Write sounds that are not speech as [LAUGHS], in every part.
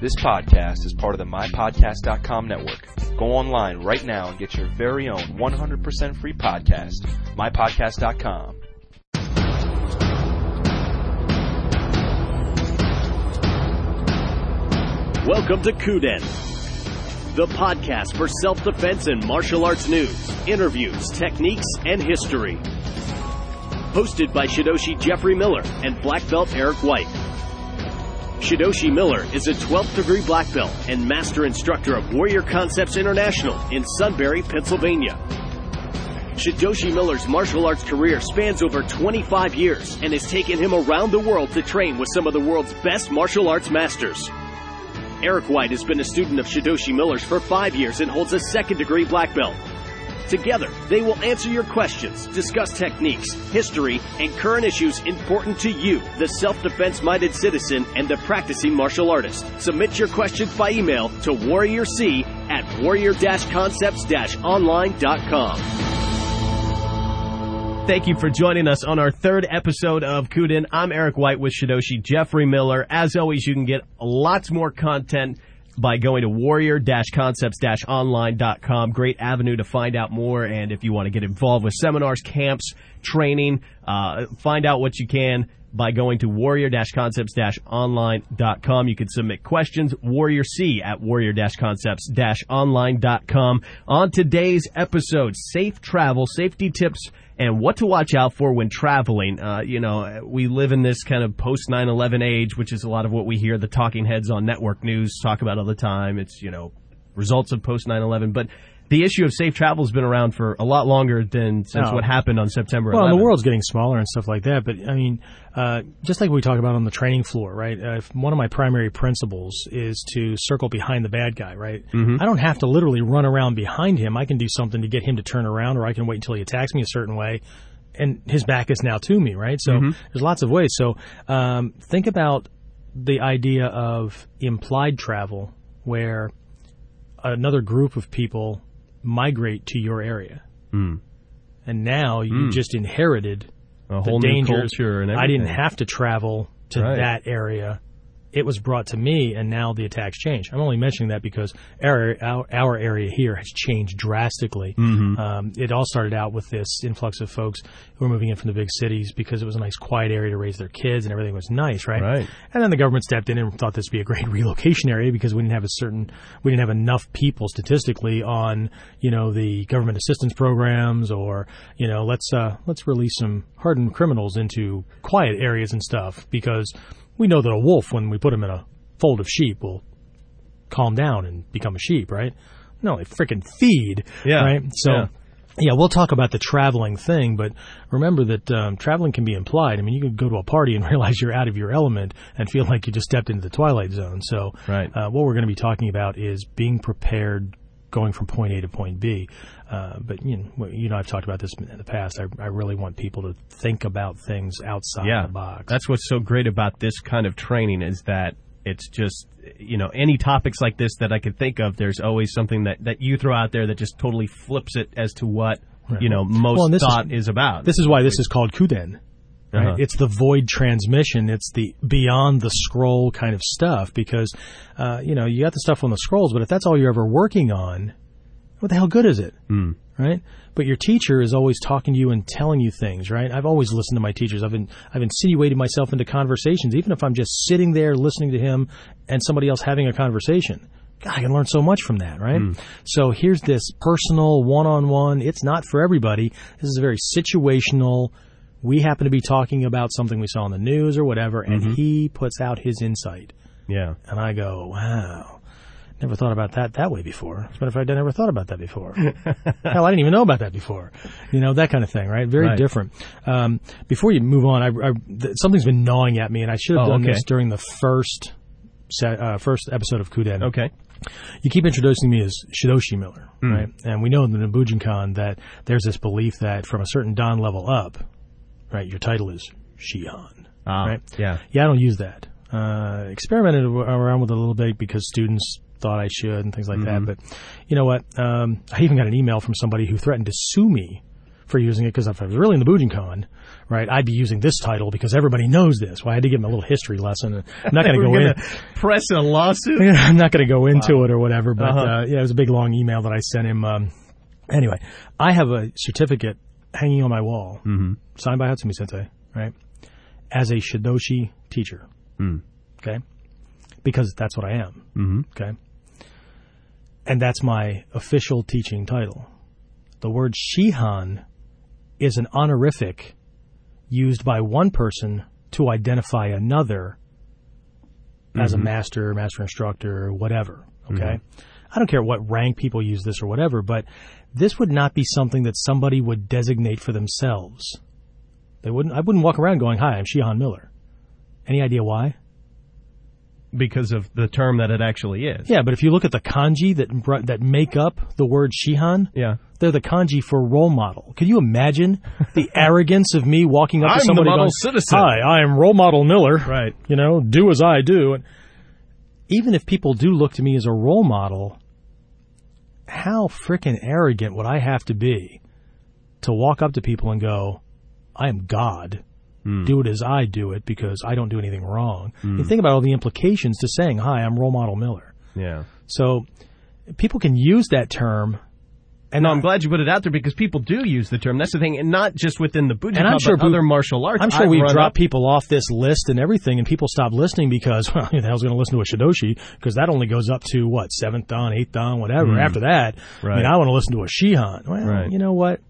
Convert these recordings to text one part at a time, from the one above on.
This podcast is part of the MyPodcast.com network. Go online right now and get your very own 100% free podcast, MyPodcast.com. Welcome to Kuden, the podcast for self-defense and martial arts news, interviews, techniques, and history. Hosted by Shidoshi Jeffrey Miller and black belt Eric White. Shidoshi Miller is a 12th degree black belt and master instructor of Warrior Concepts International in Sunbury, Pennsylvania. Shidoshi Miller's martial arts career spans over 25 years and has taken him around the world to train with some of the world's best martial arts masters. Eric White has been a student of Shidoshi Miller's for five years and holds a second degree black belt. Together, they will answer your questions, discuss techniques, history, and current issues important to you, the self-defense minded citizen and the practicing martial artist. Submit your questions by email to warriorc at warrior-concepts-online.com. Thank you for joining us on our third episode of Kuden. I'm Eric White with Shidoshi Jeffrey Miller. As always, you can get lots more content by going to warrior-concepts-online.com. Great avenue to find out more. And if you want to get involved with seminars, camps, training, uh, find out what you can by going to warrior-concepts-online.com. You can submit questions, warrior C at warrior-concepts-online.com. On today's episode, safe travel, safety tips, and what to watch out for when traveling. Uh, you know, we live in this kind of post 9-11 age, which is a lot of what we hear the talking heads on network news talk about all the time. It's, you know, results of post 9-11. But the issue of safe travel has been around for a lot longer than since Oh. what happened on September 11th. Well, the world's getting smaller and stuff like that. But I mean, uh, just like we talk about on the training floor, right? Uh, if one of my primary principles is to circle behind the bad guy, right? I don't have to literally run around behind him. I can do something to get him to turn around, or I can wait until he attacks me a certain way, and his back is now to me, right? So there's lots of ways. So um, think about the idea of implied travel, where another group of people migrate to your area. Hmm. And now you hmm. just inherited a the whole new dangers. culture and I didn't have to travel to Right. that area. It was brought to me, and now the attacks change. I'm only mentioning that because our our, our area here has changed drastically. Mm-hmm. Um, it all started out with this influx of folks who were moving in from the big cities because it was a nice, quiet area to raise their kids, and everything was nice, right? Right. And then the government stepped in and thought this would be a great [LAUGHS] relocation area because we didn't have a certain, we didn't have enough people statistically on, you know, the government assistance programs or, you know, let's, uh, let's release some hardened criminals into quiet areas and stuff because we know that a wolf, when we put him in a fold of sheep, will calm down and become a sheep, right? No, they freaking feed, Yeah. right? So, Yeah. yeah, we'll talk about the traveling thing, but remember that um, traveling can be implied. I mean, you could go to a party and [LAUGHS] realize you're out of your element and feel like you just stepped into the twilight zone. So, Right. uh, what we're going to be talking about is being prepared going from point A to point B. Uh, but you know, you know, I've talked about this in the past. I, I really want people to think about things outside yeah, the box. That's what's so great about this kind of training is that it's just you know any topics like this that I could think of. There's always something that that you throw out there that just totally flips it as to what you know most Well, this is- thought is, about. This is why this is called Kuden. Right? Uh-huh. It's the void transmission. It's the beyond the scroll kind of stuff because, uh, you know, you got the stuff on the scrolls, but if that's all you're ever working on, what the hell good is it? Hmm. Right? But your teacher is always talking to you and telling you things, right? I've always listened to my teachers. I've been, I've insinuated myself into conversations, even if I'm just sitting there listening to him and somebody else having a conversation. God, I can learn so much from that, right? So here's this personal one-on-one. It's not for everybody. This is a very situational. We happen to be talking about something we saw in the news or whatever, and he puts out his insight. yeah. And I go, wow, never thought about that that way before. As a matter of fact, I never thought about that before. [LAUGHS] Hell, I didn't even know about that before. You know, that kind of thing, right? Very Right. different. Um, before you move on, I, I, th- something's been gnawing at me, and I should have Oh, done okay. this during the first uh, first episode of Kuden. Okay. You keep introducing me as Shidoshi Miller, Hmm. right? And we know in the Nabujinkan that there's this belief that from a certain Dan level up, right, your title is Shihan. Ah, Right. Yeah. Yeah, I don't use that. Uh, experimented around with it a little bit because students thought I should and things like Mm-hmm. that. But you know what? Um, I even got an email from somebody who threatened to sue me for using it because if I was really in the Bujinkan, right, I'd be using this title because everybody knows this. Well, I had to give him a little history lesson. I'm not going [LAUGHS] to go in. Press a lawsuit. [LAUGHS] I'm not going to go into wow. it or whatever, but uh-huh. uh, yeah, it was a big long email that I sent him. Um, anyway, I have a certificate hanging on my wall, mm-hmm. signed by Hatsumi Sensei, right, as a Shidoshi teacher. Mm. Okay, because that's what I am. Mm-hmm. Okay, and that's my official teaching title. The word Shihan is an honorific used by one person to identify another mm-hmm. as a mm-hmm. master, master instructor, whatever. Okay. I don't care what rank people use this or whatever, but this would not be something that somebody would designate for themselves. They wouldn't. I wouldn't walk around going, "Hi, I'm Shihan Miller." Any idea why? because of the term that it actually is. Yeah, but if you look at the kanji that that make up the word shihan, yeah, they're the kanji for role model. Can you imagine the [LAUGHS] arrogance of me walking up I'm to somebody the model going, citizen. "Hi, I am role model Miller." Right. You know, do as I do. And even if people do look to me as a role model, how freaking arrogant would I have to be to walk up to people and go, "I am God." Mm. Do it as I do it because I don't do anything wrong. Mm. You think about all the implications to saying, "Hi, I'm role model Miller." Yeah. So people can use that term. And I'm glad you put it out there because people do use the term. That's the thing, and not just within the Bujinkan, and I'm sure but other martial arts. I'm sure I've we drop up. people off this list and everything, and people stop listening because well, [LAUGHS] who the hell's going to listen to a shidoshi? Because that only goes up to what seventh dan, eighth dan, whatever. Mm. After that, right. I mean, I want to listen to a shihan. Well, right. you know what?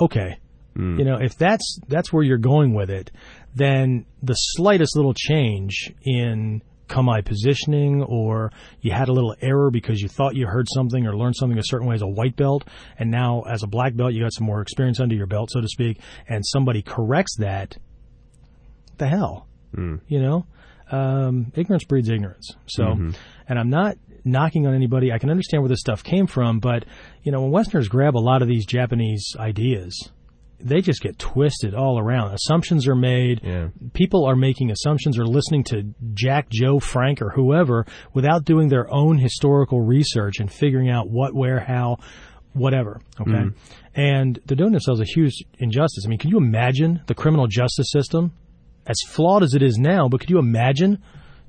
Okay, mm. you know if that's that's where you're going with it, then the slightest little change in kamae positioning or you had a little error because you thought you heard something or learned something a certain way as a white belt and now as a black belt you got some more experience under your belt so to speak and somebody corrects that the hell mm. you know um, ignorance breeds ignorance so mm-hmm. and i'm not knocking on anybody i can understand where this stuff came from but you know when westerners grab a lot of these japanese ideas they just get twisted all around. Assumptions are made. Yeah. People are making assumptions or listening to Jack, Joe, Frank, or whoever without doing their own historical research and figuring out what, where, how, whatever. Okay. Mm. And they're doing themselves a huge injustice. I mean, can you imagine the criminal justice system as flawed as it is now? But could you imagine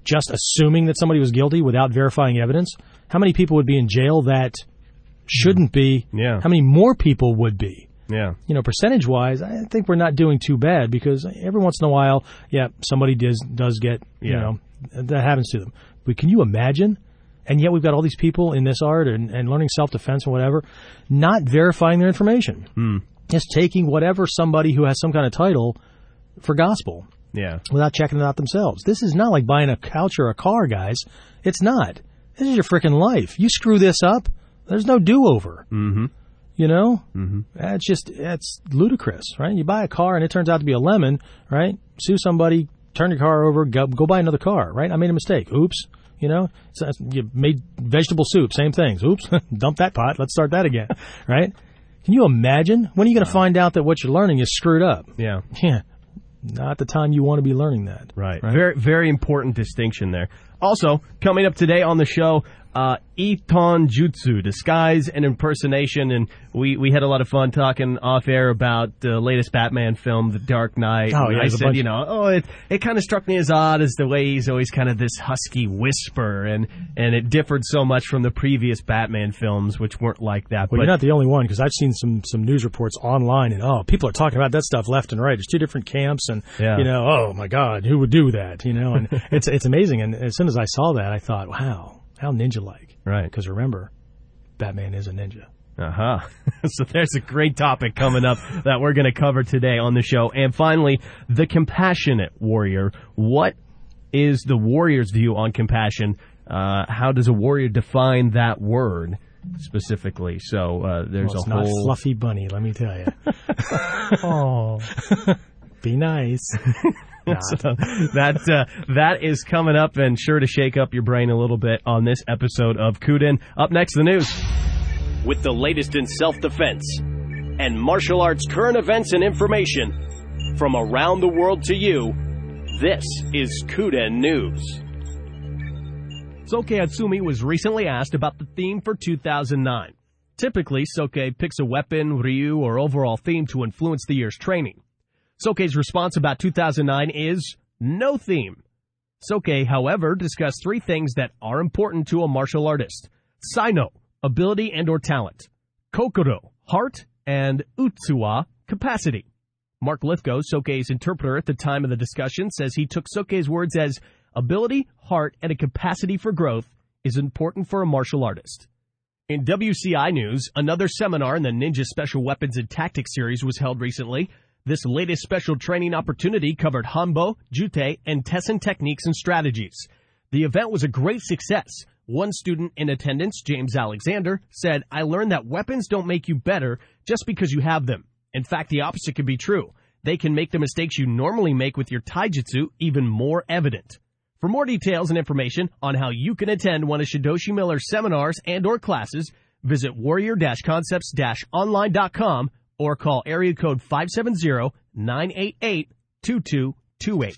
just assuming that somebody was guilty without verifying evidence? How many people would be in jail that shouldn't be? Yeah. How many more people would be? Yeah. You know, percentage wise, I think we're not doing too bad because every once in a while, yeah, somebody does does get, you Yeah. know, that happens to them. But can you imagine? And yet we've got all these people in this art and, and learning self defense and whatever, not verifying their information. Hmm. Just taking whatever somebody who has some kind of title for gospel Yeah. without checking it out themselves. This is not like buying a couch or a car, guys. It's not. This is your freaking life. You screw this up, there's no do over. Mm-hmm. You know, mm-hmm. that's just that's ludicrous, right? You buy a car and it turns out to be a lemon, right? Sue somebody, turn your car over, go, go buy another car, right? I made a mistake. Oops. You know, so you made vegetable soup, same things. Oops, [LAUGHS] dump that pot. Let's start that again, [LAUGHS] right? Can you imagine? When are you going to find out that what you're learning is screwed up? Yeah. Yeah. Not the time you want to be learning that. Right. right. Very, very important distinction there. Also, coming up today on the show, uh, Inton Jutsu, disguise and impersonation, and we, we had a lot of fun talking off air about the latest Batman film, The Dark Knight. Oh, yeah, I said, you know, oh, it it kind of struck me as odd as the way he's always kind of this husky whisper, and and it differed so much from the previous Batman films, which weren't like that. Well, but you're not the only one because I've seen some some news reports online, and oh, people are talking about that stuff left and right. There's two different camps, and Yeah. you know, oh my God, who would do that? You know, and [LAUGHS] it's it's amazing. And as soon as I saw that, I thought, wow, how ninja like. right. Because remember, Batman is a ninja. Uh huh. [LAUGHS] so there's a great topic coming up [LAUGHS] that we're going to cover today on the show. And finally, the compassionate warrior. What is the warrior's view on compassion? Uh, how does a warrior define that word specifically? So uh, there's Well, a not whole. fluffy bunny, let me tell you. [LAUGHS] Oh. Be nice. [LAUGHS] so that uh, that is coming up and sure to shake up your brain a little bit on this episode of Kuden. Up next, the news. with the latest in self defense and martial arts current events and information from around the world to you. This is Kuden News. Soke Hatsumi was recently asked about the theme for 2009. Typically, Soke picks a weapon, ryu, or overall theme to influence the year's training. Soke's response about 2009 is no theme. Soke, however, discussed three things that are important to a martial artist. Sino, ability and or talent. Kokoro, heart, and Utsuwa, capacity. Mark Lithgow, Soke's interpreter at the time of the discussion, says he took Soke's words as ability, heart, and a capacity for growth is important for a martial artist. In WCI news, another seminar in the Ninja Special Weapons and Tactics series was held recently. This latest special training opportunity covered Hanbo, Jutte, and Tessen techniques and strategies. The event was a great success. One student in attendance, James Alexander, said, I learned that weapons don't make you better just because you have them. In fact, the opposite can be true. They can make the mistakes you normally make with your taijutsu even more evident. For more details and information on how you can attend one of Shidoshi Miller's seminars and or classes, visit warrior-concepts-online.com or call area code 570-988-2228.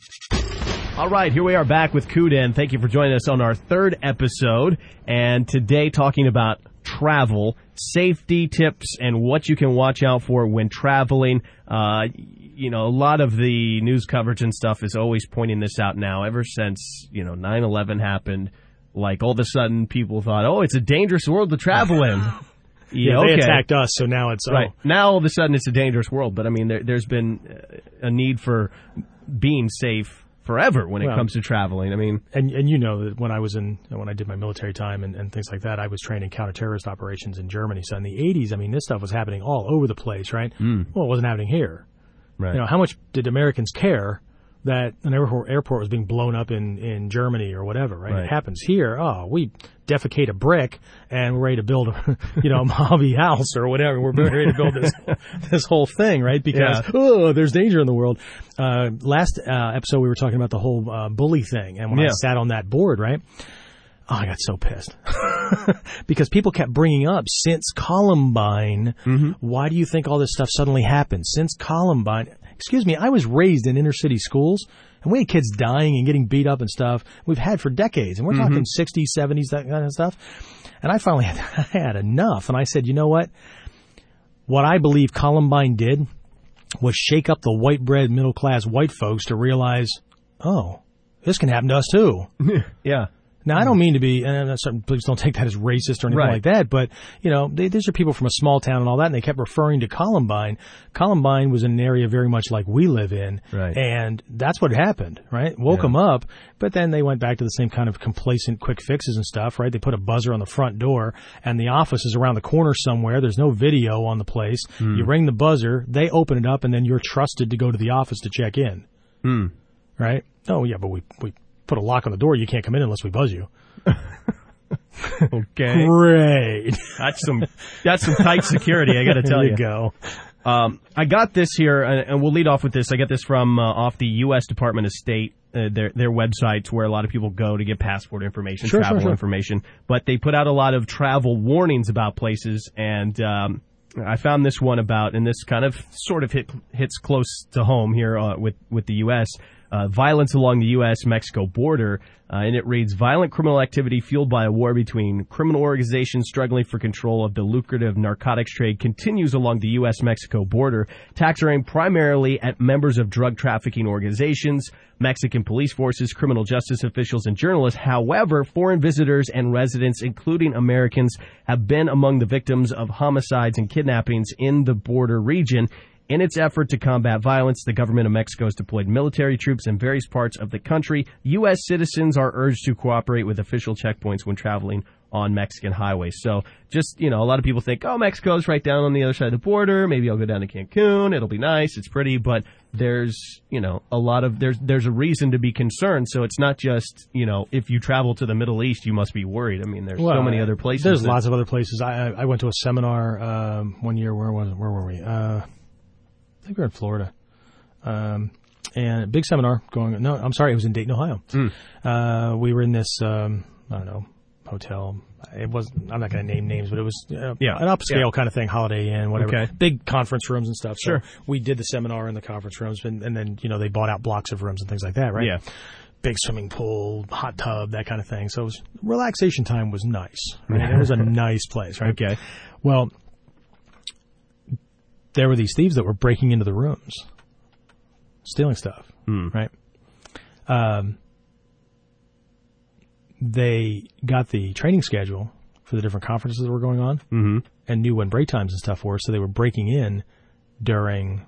All right, here we are back with Kuden. Thank you for joining us on our third episode. And today talking about travel, safety tips, and what you can watch out for when traveling. Uh, you know, a lot of the news coverage and stuff is always pointing this out now. Ever since, you know, 9-11 happened, like all of a sudden people thought, oh, it's a dangerous world to travel in. [LAUGHS] Yeah, they attacked us, so now it's oh. Right. Now all of a sudden it's a dangerous world, but I mean, there, there's been a need for being safe forever when it Well- comes to traveling. I mean, And and you know that when I was in when I did my military time and, and things like that, I was trained in counterterrorist operations in Germany. So in the '80s, I mean, this stuff was happening all over the place, right? Mm. Well, it wasn't happening here. right. You know, how much did Americans care that an airport, airport was being blown up in, in Germany or whatever, right? Right. It happens here. Oh, we defecate a brick and we're ready to build, a, [LAUGHS] you know, a Mojave house or whatever. We're ready to build this, [LAUGHS] this whole thing, right? Because, Yeah. oh, there's danger in the world. Uh, last uh, episode, we were talking about the whole uh, bully thing. And when I sat on that board, right? Oh, I got so pissed [LAUGHS] because people kept bringing up since Columbine. Why do you think all this stuff suddenly happened? Since Columbine, excuse me, I was raised in inner city schools and we had kids dying and getting beat up and stuff. We've had for decades and we're mm-hmm. talking 60s, 70s, that kind of stuff. And I finally [LAUGHS] had, I had enough and I said, you know what? What I believe Columbine did was shake up the white bread middle class white folks to realize, oh, this can happen to us too. [LAUGHS] yeah. Now, I don't mean to be, and I'm not certain- please don't take that as racist or anything Right. like that, but, you know, they, these are people from a small town and all that, and they kept referring to Columbine. Columbine was an area very much like we live in. Right. And that's what happened, right? Woke Yeah. them up, but then they went back to the same kind of complacent quick fixes and stuff, right? They put a buzzer on the front door, and the office is around the corner somewhere. There's no video on the place. Hmm. You ring the buzzer, they open it up, and then you're trusted to go to the office to check in. Hmm. Right? Oh, yeah, but we, we put a lock on the door. You can't come in unless we buzz you. [LAUGHS] Okay. Great. That's some that's some tight security. I got to tell you. you go. Um, I got this here, and, and we'll lead off with this. I got this from uh, off the U.S. Department of State, uh, their their websites where a lot of people go to get passport information, Sure, travel sure, sure. information. But they put out a lot of travel warnings about places, and um, I found this one about, and this kind of sort of hit, hits close to home here uh, with with the U.S. Uh, violence along the U.S. Mexico border, uh, and it reads violent criminal activity fueled by a war between criminal organizations struggling for control of the lucrative narcotics trade continues along the U.S. Mexico border. Attacks are aimed primarily at members of drug trafficking organizations, Mexican police forces, criminal justice officials, and journalists. However, foreign visitors and residents, including Americans, have been among the victims of homicides and kidnappings in the border region. In its effort to combat violence, the government of Mexico has deployed military troops in various parts of the country. U.S. citizens are urged to cooperate with official checkpoints when traveling on Mexican highways. So just, you know, a lot of people think, oh, Mexico's right down on the other side of the border. Maybe I'll go down to Cancun. It'll be nice. It's pretty, but there's, you know, a lot of, there's, there's a reason to be concerned. So it's not just, you know, if you travel to the Middle East, you must be worried. I mean, there's so many other places. There's that- lots of other places. I I I went to a seminar um, one year. Where was where were we? Uh, I think we were in Florida. Um, and big seminar going. No, I'm sorry, it was in Dayton, Ohio. Hmm. Uh, we were in this. Um, I don't know hotel. It was. I'm not going to name names, but it was uh, Yeah. an upscale Yeah. kind of thing, Holiday Inn, whatever. Okay. Big conference rooms and stuff. So Sure. we did the seminar in the conference rooms, and, and then you know they bought out blocks of rooms and things like that, right? Yeah. big swimming pool, hot tub, that kind of thing. So it was, relaxation time was nice. Right? it was a nice place, right? [LAUGHS] Okay. Well, there were these thieves that were breaking into the rooms, stealing stuff, right? Um, they got the training schedule for the different conferences that were going on Mm-hmm. and knew when break times and stuff were, so they were breaking in during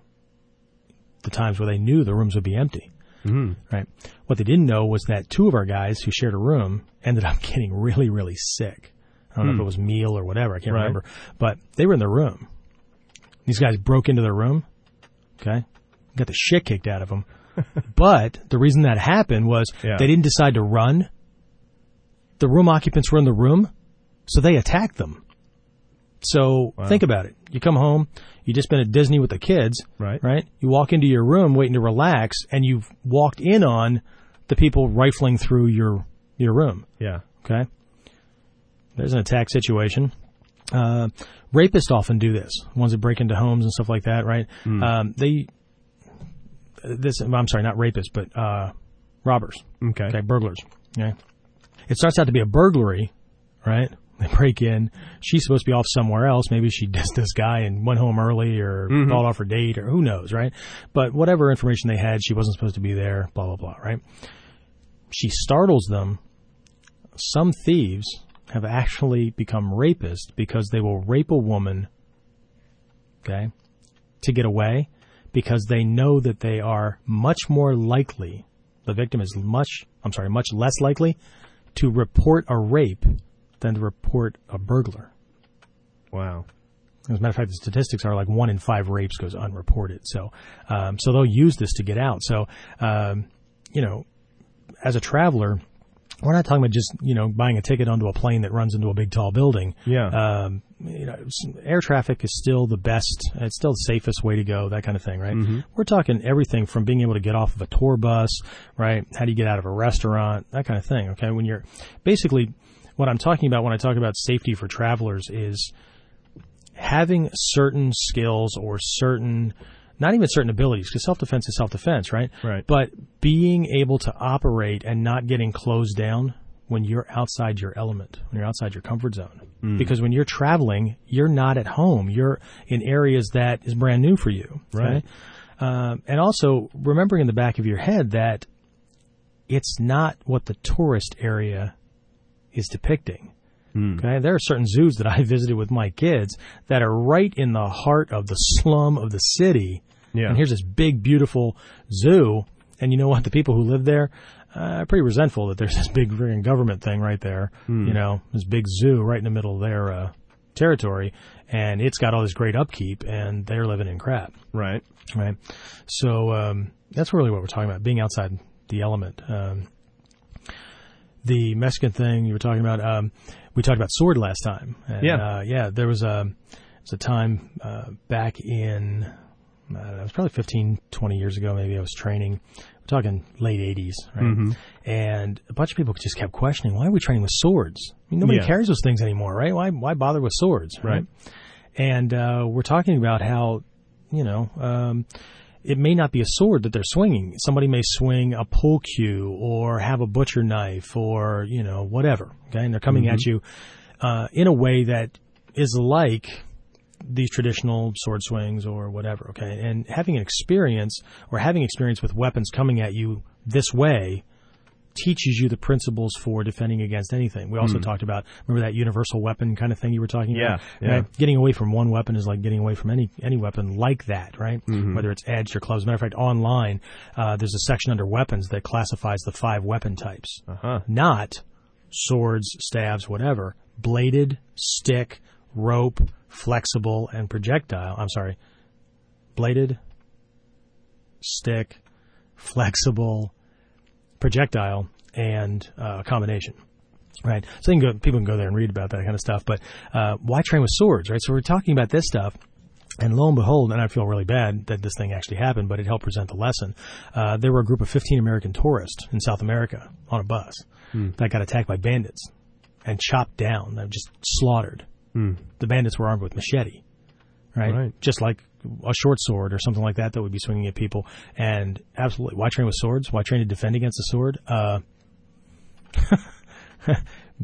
the times where they knew the rooms would be empty. Mm-hmm. Right. What they didn't know was that two of our guys who shared a room ended up [LAUGHS] getting really, really sick. I don't know if it was meal or whatever. I can't Right. remember. But they were in the room. These guys broke into their room. Okay. Got the shit kicked out of them. [LAUGHS] but the reason that happened was Yeah. they didn't decide to run. The room occupants were in the room, so they attacked them. So think about it. You come home, you just been at Disney with the kids, Right. Right? You walk into your room waiting to relax, and you've walked in on the people rifling through your your room. Yeah. Okay, there's an attack situation. Uh, rapists often do this. Ones that break into homes and stuff like that, right? Um, they this. I'm sorry, not rapists, but uh, robbers. Okay. Okay, burglars. Okay. It starts out to be a burglary, right? [LAUGHS] They break in. She's supposed to be off somewhere else. Maybe she [LAUGHS] dissed this guy and went home early or called off her date or who knows, right? But whatever information they had, she wasn't supposed to be there, blah, blah, blah, right? She startles them. Some thieves have actually become rapists because they will rape a woman, okay, to get away because they know that they are much more likely, the victim is much, I'm sorry, much less likely to report a rape than to report a burglar. Wow. As a matter of fact, the statistics are like one in five rapes goes unreported. So, um, so they'll use this to get out. So, um, you know, as a traveler, we're not talking about just you know buying a ticket onto a plane that runs into a big tall building. Yeah. Um, you know, air traffic is still the best. It's still the safest way to go. That kind of thing, right? We're talking everything from being able to get off of a tour bus, right? How do you get out of a restaurant? That kind of thing. Okay, when you're basically what I'm talking about when I talk about safety for travelers is having certain skills or certain not even certain abilities because self-defense is self-defense right? Right. but being able to operate and not getting closed down when you're outside your element when you're outside your comfort zone. Because when you're traveling you're not at home. You're in areas that is brand new for you Right. um, and also remembering in the back of your head that it's not what the tourist area is depicting. Okay, there are certain zoos that I [LAUGHS] visited with my kids that are right in the heart of the slum of the city. Yeah. And here's this big, beautiful zoo, and you know what? [LAUGHS] The people who live there uh, are pretty resentful that there's [LAUGHS] this big friggin' government thing right there. You know, this big zoo right in the middle of their uh, territory, and it's got all this great upkeep, and they're living in crap Right. right? So um, that's really what we're talking about, being outside the element. Um, the Mexican thing you were talking about, um, we talked about sword last time. And, Yeah. uh, yeah. There was a was a time uh, back in Know, it was probably 15, 20 years ago. Maybe I was training. We're talking late '80s, right? And a bunch of people just kept questioning, "Why are we training with swords? I mean, nobody Yeah. carries those things anymore, right? Why why bother with swords, Right. and uh, we're talking about how, you know, um, it may not be a sword that they're swinging. Somebody may swing a pull cue or have a butcher knife or, you know, whatever. Okay. And they're coming at you uh, in a way that is like these traditional sword swings or whatever. Okay. And having an experience or having experience with weapons coming at you this way teaches you the principles for defending against anything. We also talked about remember that universal weapon kind of thing you were talking Yeah, about. yeah. Right? Getting away from one weapon is like getting away from any any weapon like that, right? Whether it's edged or closed. Matter of fact, online uh, there's a section under weapons that classifies the five weapon types, Uh huh. not swords, stabs, whatever. Bladed, stick, rope, flexible, and projectile. I'm sorry, bladed, stick, flexible, projectile, and uh, combination. Right. So you can go, people can go there and read about that kind of stuff. But uh, why train with swords, right? So we're talking about this stuff. And lo and behold, and I feel really bad that this thing actually happened, but it helped present the lesson. Uh, there were a group of 15 American tourists in South America on a bus that got attacked by bandits and chopped down, just slaughtered. The bandits were armed with machete, right? Right. Just like a short sword or something like that that would be swinging at people. And absolutely, why train with swords? Why train to defend against a sword? Uh, [LAUGHS]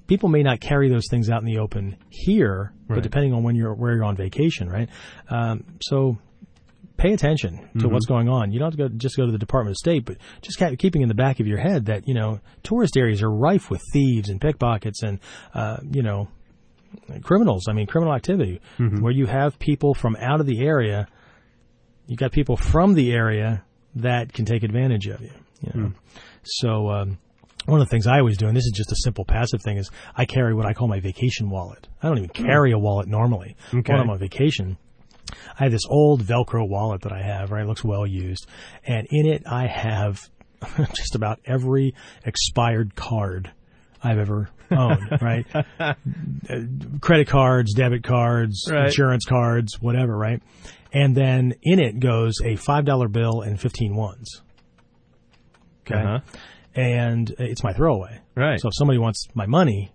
People may not carry those things out in the open here, Right. but depending on when you're where you're on vacation, right? Um, so pay attention to Mm-hmm. what's going on. You don't have to go, just go to the Department of State, but just keeping in the back of your head that you know tourist areas are rife with thieves and pickpockets and uh, you know criminals. I mean, criminal activity Mm-hmm. where you have people from out of the area. You got people from the area that can take advantage of you. You Hmm. know, so. Um, one of the things I always do, and this is just a simple passive thing, is I carry what I call my vacation wallet. I don't even carry a wallet normally. Okay. When I'm on vacation, I have this old Velcro wallet that I have, right? It looks well used. And in it, I have [LAUGHS] just about every expired card I've ever owned, [LAUGHS] right? Uh, Credit cards, debit cards, Right. insurance cards, whatever, right? And then in it goes a $5 bill and 15 ones. Okay. Uh-huh. And it's my throwaway. Right. So if somebody wants my money,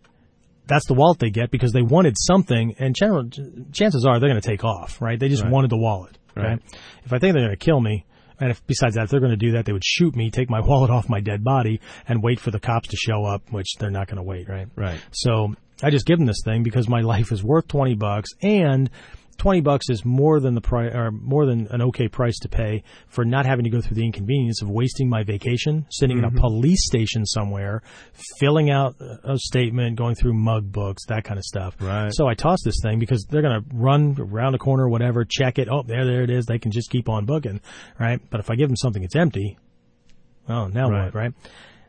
that's the wallet they get because they wanted something, and general, chances are they're going to take off, right? They just Right. wanted the wallet. Right. Right. If I think they're going to kill me, and if besides that, if they're going to do that, they would shoot me, take my [LAUGHS] wallet off my dead body, and wait for the cops to show up, which they're not going to wait, right? Right. So I just give them this thing because my [LAUGHS] life is worth twenty bucks, and twenty bucks is more than the price, or more than an okay price to pay for not having to go through the inconvenience of wasting my vacation, sitting in a police station somewhere, filling out a statement, going through mug books, that kind of stuff. Right. So I toss this thing because they're going to run around a corner, whatever, check it. Oh, there, there it is. They can just keep on booking, right? But if I give them something that's empty, oh, now Right. what, right?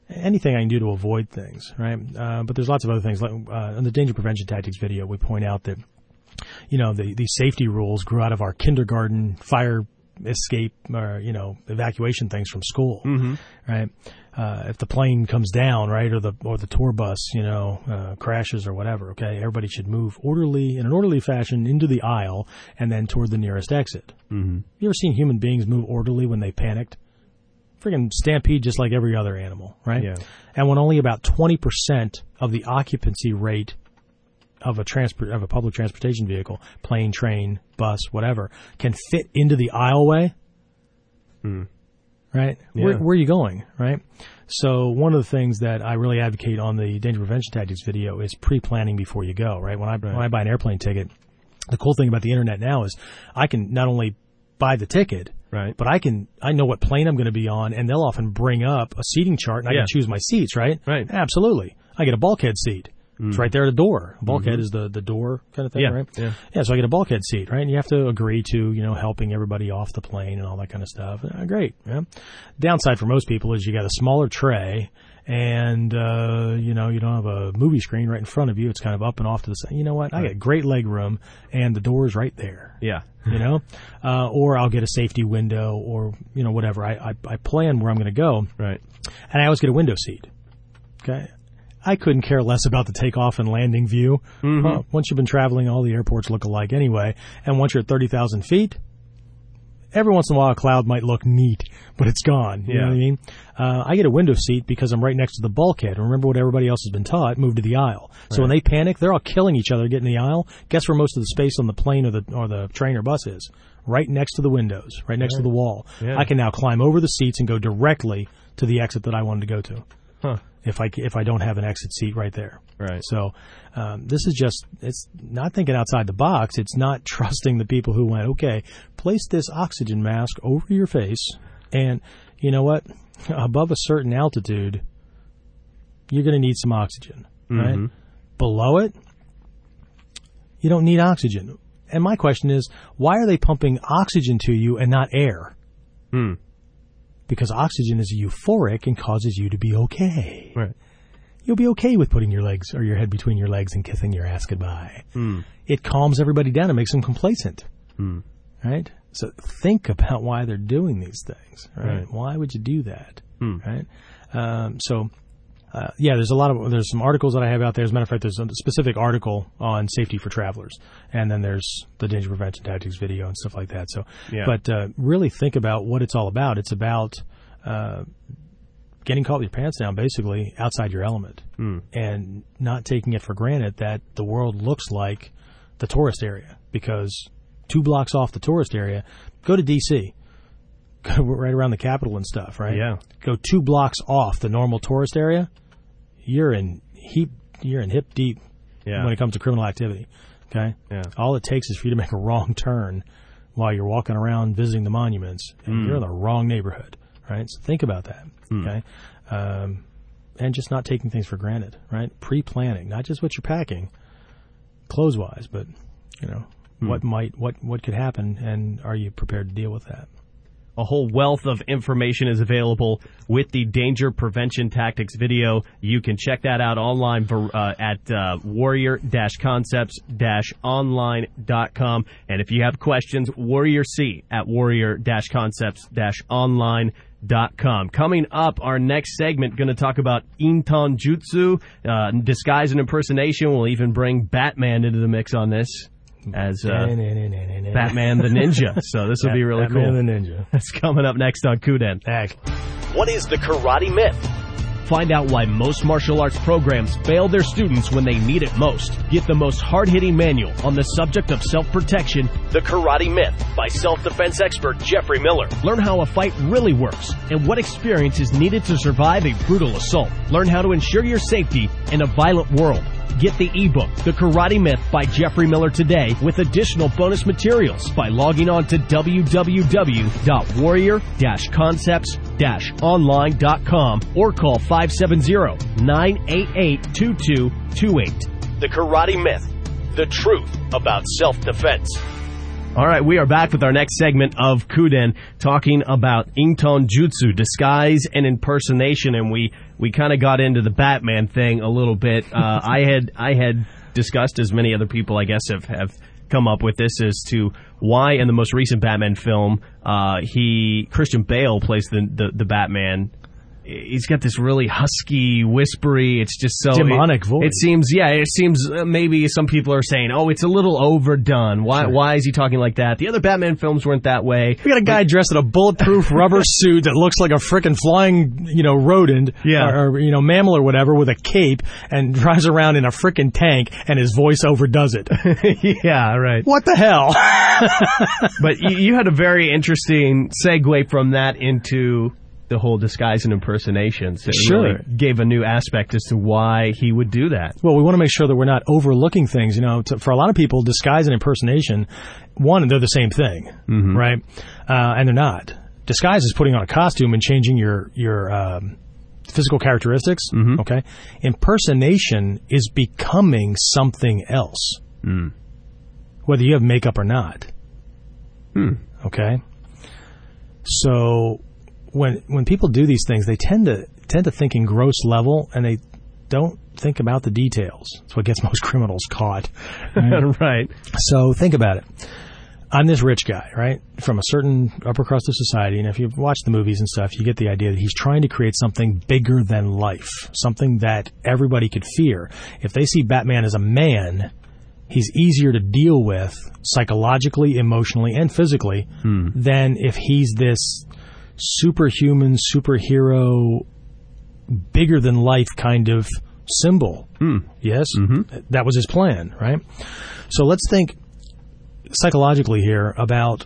anything I can do to avoid things, right? Uh, but there's lots of other things. Like uh, in the danger prevention tactics video, we point out that you know the these safety rules grew out of our kindergarten fire escape or you know evacuation things from school, Mm-hmm. right? Uh, if the plane comes down, right, or the or the tour bus, you know, uh, crashes or whatever, okay, everybody should move orderly in an orderly fashion into the aisle and then toward the nearest exit. Mm-hmm. You ever seen human beings move orderly when they panicked? Freaking stampede just like every other animal, right? Yeah. And when only about 20% of the occupancy rate of a transport of a public transportation vehicle, plane, train, bus, whatever, can fit into the aisleway, hmm. right? Where, Yeah. where are you going, right? So one of the things that I really advocate on the danger prevention tactics video is pre-planning before you go, right? When I when I buy an airplane ticket, the cool thing about the internet now is I can not only buy the ticket, Right. but I can I know what plane I'm going to be on, and they'll often bring up a seating chart, and I Yeah. can choose my seats. Right? Right. Absolutely. I get a bulkhead seat. It's right there at the door. Bulkhead is the the door kind of thing, Mm-hmm. Yeah, right? yeah. Yeah. So I get a bulkhead seat, right? And you have to agree to you know helping everybody off the plane and all that kind of stuff. Uh, great. Yeah. Downside for most people is you got a smaller tray. And uh, you know you don't have a movie screen right in front of you. It's kind of up and off to the side. You know what? I got great leg room, and the door is right there Yeah. you know, [LAUGHS] uh, or I'll get a safety window or, you know, whatever. I, I, I plan where I'm going to go Right. and I always get a window seat. Okay. I couldn't care less about the takeoff and landing view. Well, once you've been traveling, all the airports look alike anyway. And once you're at 30,000 feet, every once in a while a cloud might look neat, but it's gone. You know Yeah. what I mean? Uh, I get a window seat because I'm right next to the bulkhead. Remember what everybody else has been taught, move to the aisle. So when they panic, they're all killing each other getting in the aisle. Guess where most of the space on the plane or the, or the train or bus is? Right next to the windows, right next to the wall. Yeah. I can now climb over the seats and go directly to the exit that I wanted to go to Huh. If I if I don't have an exit seat right there. Right. So um, this is just it's not thinking outside the box. It's not [LAUGHS] trusting the people who went okay. Place this oxygen mask over your face, and you know what? [LAUGHS] Above a certain altitude, you're going to need some oxygen, right? Mm-hmm. Below it, you don't need oxygen. And my question is, why are they pumping oxygen to you and not air? Hmm. Because oxygen is euphoric and causes you to be okay Right. you'll be okay with putting your legs or your head between your legs and kissing your ass goodbye. Hmm. It calms everybody down and makes them complacent. Hmm. Right? So think about why they're doing these things. Right? Right. Why would you do that? Hmm. Right? Um, so, uh, yeah, there's a lot of there's some articles that I have out there. As a matter of fact, there's a specific article on safety for travelers, and then there's the danger prevention tactics video and stuff like that. So, Yeah. but uh, really think about what it's all about. It's about uh, getting caught with your pants down, basically outside your element, Hmm. and not taking it for granted that the world looks like the tourist area. Because two blocks off the tourist area, go to D.C., [LAUGHS] right around the Capitol and stuff, right? Yeah. Go two blocks off the normal tourist area, you're in heap you're in hip deep Yeah. when it comes to criminal activity. Okay, Yeah. all it takes is for you to make a wrong turn while you're walking around visiting the monuments, and Hmm. you're in the wrong neighborhood. Right, so think about that. Okay, um, and just not taking things for granted. Right, pre-planning, not just what you're packing, clothes-wise, but you know Hmm. what might what what could happen, and are you prepared to deal with that? A whole wealth of information is available with the danger prevention tactics video. You can check that out online for, uh, at uh, warrior-concepts-online.com. And if you have questions, Warrior C at warrior-concepts-online.com. Coming up, our next segment going to talk about Inton Jutsu, uh, disguise and impersonation. We'll even bring Batman into the mix on this as uh, Batman the Ninja. So this will be really Batman cool. the Ninja. [LAUGHS] That's coming up next on Kuden. Actually. What is the karate myth? Find out why most martial arts programs fail their students when they need it most. Get the most hard-hitting manual on the subject of self-protection. The Karate Myth by self-defense expert Jeffrey Miller. Learn how a fight really works and what experience is needed to survive a brutal assault. Learn how to ensure your safety in a violent world. Get the ebook, The Karate Myth by Jeffrey Miller today with additional bonus materials by logging on to www.warrior-concepts-online.com or call 570-988-2228. The Karate Myth. The truth about self-defense. All right, we are back with our next segment of Kuden, talking about Inton Jutsu, disguise and impersonation, and we we kind of got into the Batman thing a little bit. Uh, [LAUGHS] I had I had discussed, as many other people, I guess, have have come up with this as to why in the most recent Batman film, uh, he Christian Bale plays the the, the Batman. He's got this really husky, whispery. It's just so Demonic it, voice. It seems, yeah, it seems uh, maybe some people are saying, "Oh, it's a little overdone." Why? Why is he talking like that? The other Batman films weren't that way. We got a guy dressed in a bulletproof [LAUGHS] rubber suit that looks like a frickin' flying, you know, rodent, Yeah. or, or, you know, mammal or whatever, with a cape and [LAUGHS] drives around in a frickin' tank, and his voice overdoes it. [LAUGHS] yeah, right. what the hell? But you, you had a very interesting segue from that into the whole disguise and impersonations. It Sure. really gave a new aspect as to why he would do that. well, we want to make sure that we're not overlooking things. You know, to, for a lot of people, disguise and impersonation, one, they're the same thing, right? Uh, and they're not. Disguise is putting on a costume and changing your your um, physical characteristics. Okay, impersonation is becoming something else, whether you have makeup or not. Okay, so when when people do these things, they tend to tend to think in gross level, and they don't think about the details. That's what gets [LAUGHS] most criminals caught. [LAUGHS] right. So think about it. I'm this rich guy, right, from a certain upper crust of society, and if you've watched the movies and stuff, you get the idea that he's trying to create something bigger than life, something that everybody could fear. If they see Batman as a man, he's easier to deal with psychologically, emotionally, and physically hmm. than if he's this superhuman, superhero, bigger than life kind of symbol. Yes, that was his plan, right? So let's think psychologically here about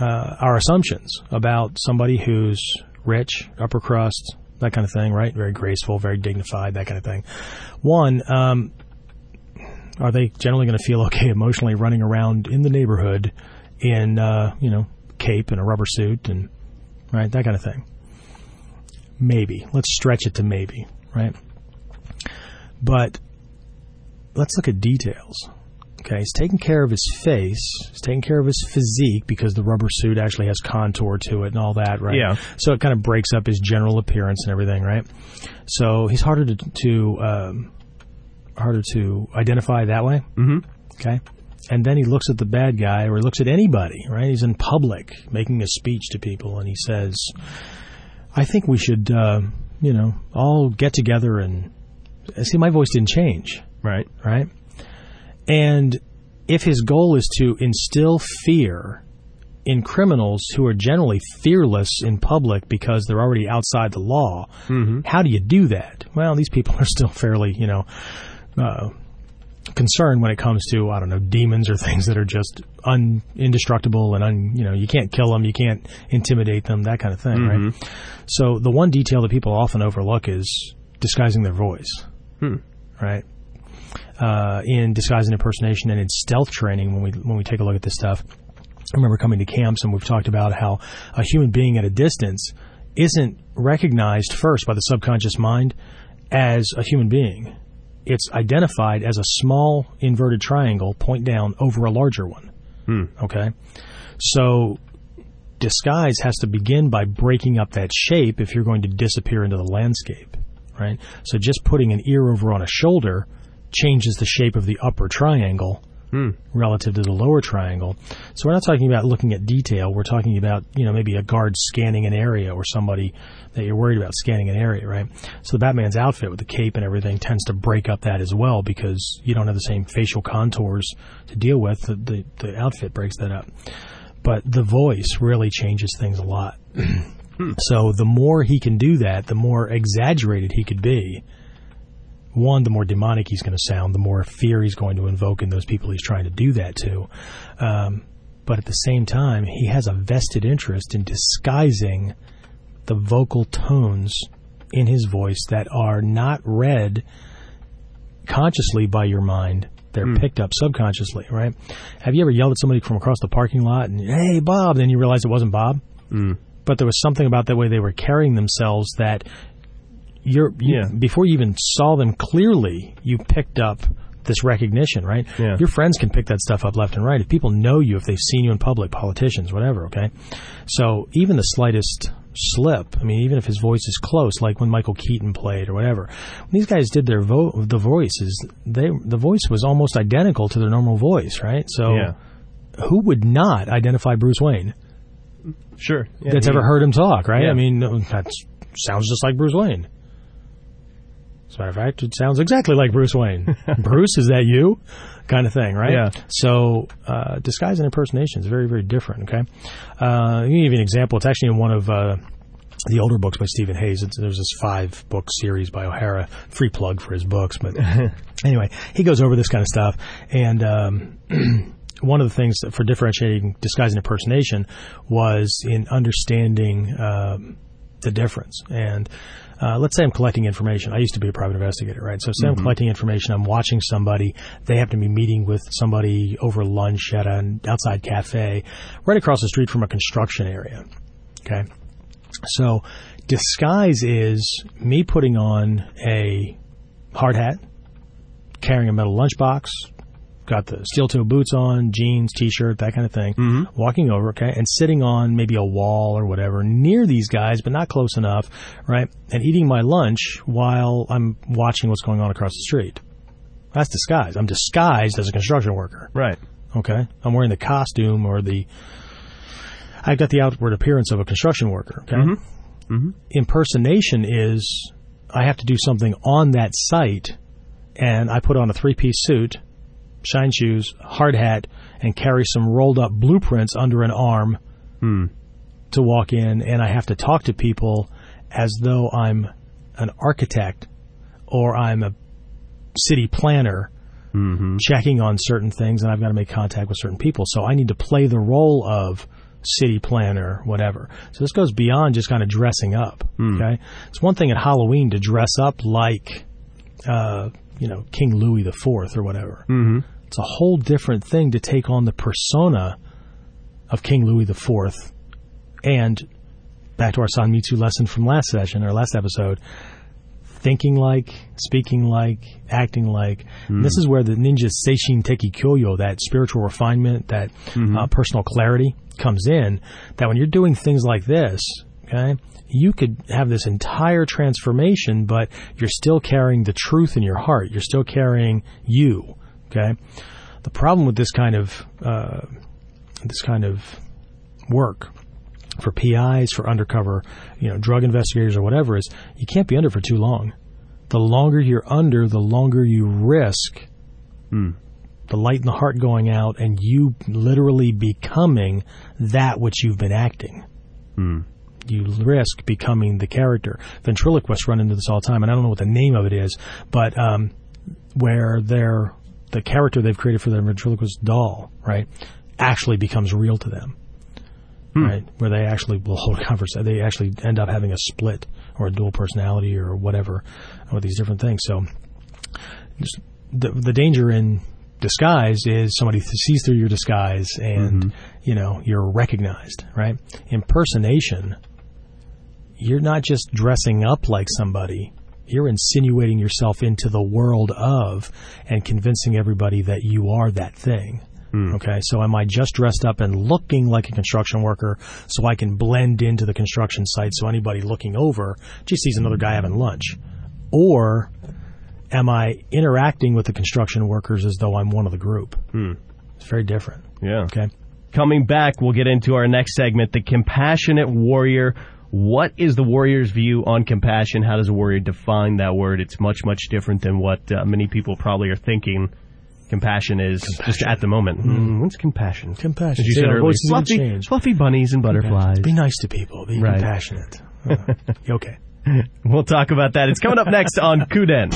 uh, our assumptions about somebody who's rich, upper crust, that kind of thing, right? Very graceful, very dignified, that kind of thing. One, um, are they generally going to feel okay emotionally running around in the neighborhood in, uh, you know, cape and a rubber suit and, right, that kind of thing? Maybe. Let's stretch it to maybe, right? But let's look at details. Okay, he's taking care of his face. He's taking care of his physique because the rubber suit actually has contour to it and all that, right? Yeah. So it kind of breaks up his general appearance and everything, right? So he's harder to, to um, harder to identify that way. Mm-hmm. Okay. And then he looks at the bad guy, or he looks at anybody, right? He's in public making a speech to people, and he says, "I think we should, uh, you know, all get together and see." My voice didn't change Right. right? And if his goal is to instill fear in criminals who are generally fearless in public because they're already outside the law, how do you do that? Well, these people are still fairly, you know, uh, concerned when it comes to I don't know demons or things that are just un, indestructible and un, you know you can't kill them, you can't intimidate them, that kind of thing, right? So the one detail that people often overlook is disguising their voice. right? Uh, in disguise and impersonation and in stealth training, when we when we take a look at this stuff, I remember coming to camps and we've talked about how a human being at a distance isn't recognized first by the subconscious mind as a human being. It's identified as a small inverted triangle point down over a larger one. Hmm. Okay? So disguise has to begin by breaking up that shape if you're going to disappear into the landscape, right? So just putting an ear over on a shoulder changes the shape of the upper triangle Hmm. relative to the lower triangle. So we're not talking about looking at detail. We're talking about, you know, maybe a guard scanning an area or somebody that you're worried about scanning an area, right? So the Batman's outfit with the cape and everything tends to break up that as well because you don't have the same facial contours to deal with. The, the, the outfit breaks that up. But the voice really changes things a lot. Hmm. so the more he can do that, the more exaggerated he could be one, the more demonic he's going to sound, the more fear he's going to invoke in those people he's trying to do that to. Um, but at the same time, he has a vested interest in disguising the vocal tones in his voice that are not read consciously by your mind. They're picked up subconsciously, right? Have you ever yelled at somebody from across the parking lot and, hey, Bob, then you realize it wasn't Bob? But there was something about the way they were carrying themselves that you're you, Yeah. before you even saw them clearly, you picked up this recognition, right? Yeah. Your friends can pick that stuff up left and right. If people know you, if they've seen you in public, politicians, whatever, okay? So even the slightest slip, I mean, even if his voice is close, like when Michael Keaton played or whatever, when these guys did their vo- the voices, they the voice was almost identical to their normal voice, right? So Yeah. who would not identify Bruce Wayne Sure. Yeah, that's ever heard him talk, right? I mean, that sounds just like Bruce Wayne. As a matter of fact, it sounds exactly like Bruce Wayne. [LAUGHS] Bruce, is that you? Kind of thing, right? Yeah. So, uh, disguise and impersonation is very, very different, okay? Uh, let me give you an example. It's actually in one of uh, the older books by Stephen Hayes. It's, there's this five book series by Ohara. Free plug for his books. But [LAUGHS] anyway, he goes over this kind of stuff. And um, [CLEARS THROAT] one of the things that for differentiating disguise and impersonation was in understanding um, the difference. And uh, let's say I'm collecting information. I used to be a private investigator, right? So say I'm collecting information. I'm watching somebody. They happen to be meeting with somebody over lunch at an outside cafe right across the street from a construction area. Okay. So disguise is me putting on a hard hat, carrying a metal lunchbox, got the steel toe boots on, jeans, t-shirt, that kind of thing, mm-hmm. walking over, okay, and sitting on maybe a wall or whatever near these guys, but not close enough, right, and eating my lunch while I'm watching what's going on across the street. That's disguise. I'm disguised as a construction worker. Right. Okay. I'm wearing the costume or the. I've got the outward appearance of a construction worker. Okay. Mm-hmm. Mm-hmm. Impersonation is I have to do something on that site, and I put on a three piece suit, shine shoes, hard hat, and carry some rolled up blueprints under an arm hmm. to walk in, and I have to talk to people as though I'm an architect or I'm a city planner mm-hmm. checking on certain things and I've got to make contact with certain people. So I need to play the role of city planner, whatever. So this goes beyond just kind of dressing up. Hmm. Okay. It's one thing at Halloween to dress up like, uh, you know, King Louis the Fourth or whatever. Mm-hmm. It's a whole different thing to take on the persona of King Louis the Fourth and back to our San Mitsu lesson from last session or last episode, thinking like, speaking like, acting like. And This is where the ninja Seishin Teki Kyoyo, that spiritual refinement, that uh, personal clarity comes in. That when you're doing things like this, okay, you could have this entire transformation, but you're still carrying the truth in your heart. You're still carrying you, okay? The problem with this kind of, uh, this kind of work for PIs, for undercover, you know, drug investigators or whatever is you can't be under for too long. The longer you're under, the longer you risk the light in the heart going out and you literally becoming that which you've been acting. You risk becoming the character. Ventriloquists run into this all the time, and I don't know what the name of it is, but um, where they're the character they've created for their ventriloquist doll, right, actually becomes real to them right? Where they actually will hold a conversation. They actually end up having a split or a dual personality or whatever with these different things. So the the danger in disguise is somebody sees through your disguise and Mm-hmm. you know you're recognized, right? Impersonation, you're not just dressing up like somebody. You're insinuating yourself into the world of and convincing everybody that you are that thing. Hmm. Okay, so am I just dressed up and looking like a construction worker so I can blend into the construction site so anybody looking over just sees another guy having lunch? Or am I interacting with the construction workers as though I'm one of the group? Hmm. It's very different. Yeah. Okay. Coming back, we'll get into our next segment, the compassionate warrior. What is the warrior's view on compassion? How does a warrior define that word? It's much, much different than what uh, many people probably are thinking compassion is just at the moment. Mm, what's compassion? Compassion. As you See, said our earlier, voices need to fluffy, change. fluffy bunnies and butterflies. Be nice to people. Be Right. compassionate. [LAUGHS] Uh, okay. [LAUGHS] We'll talk about that. It's coming up next on Kuden.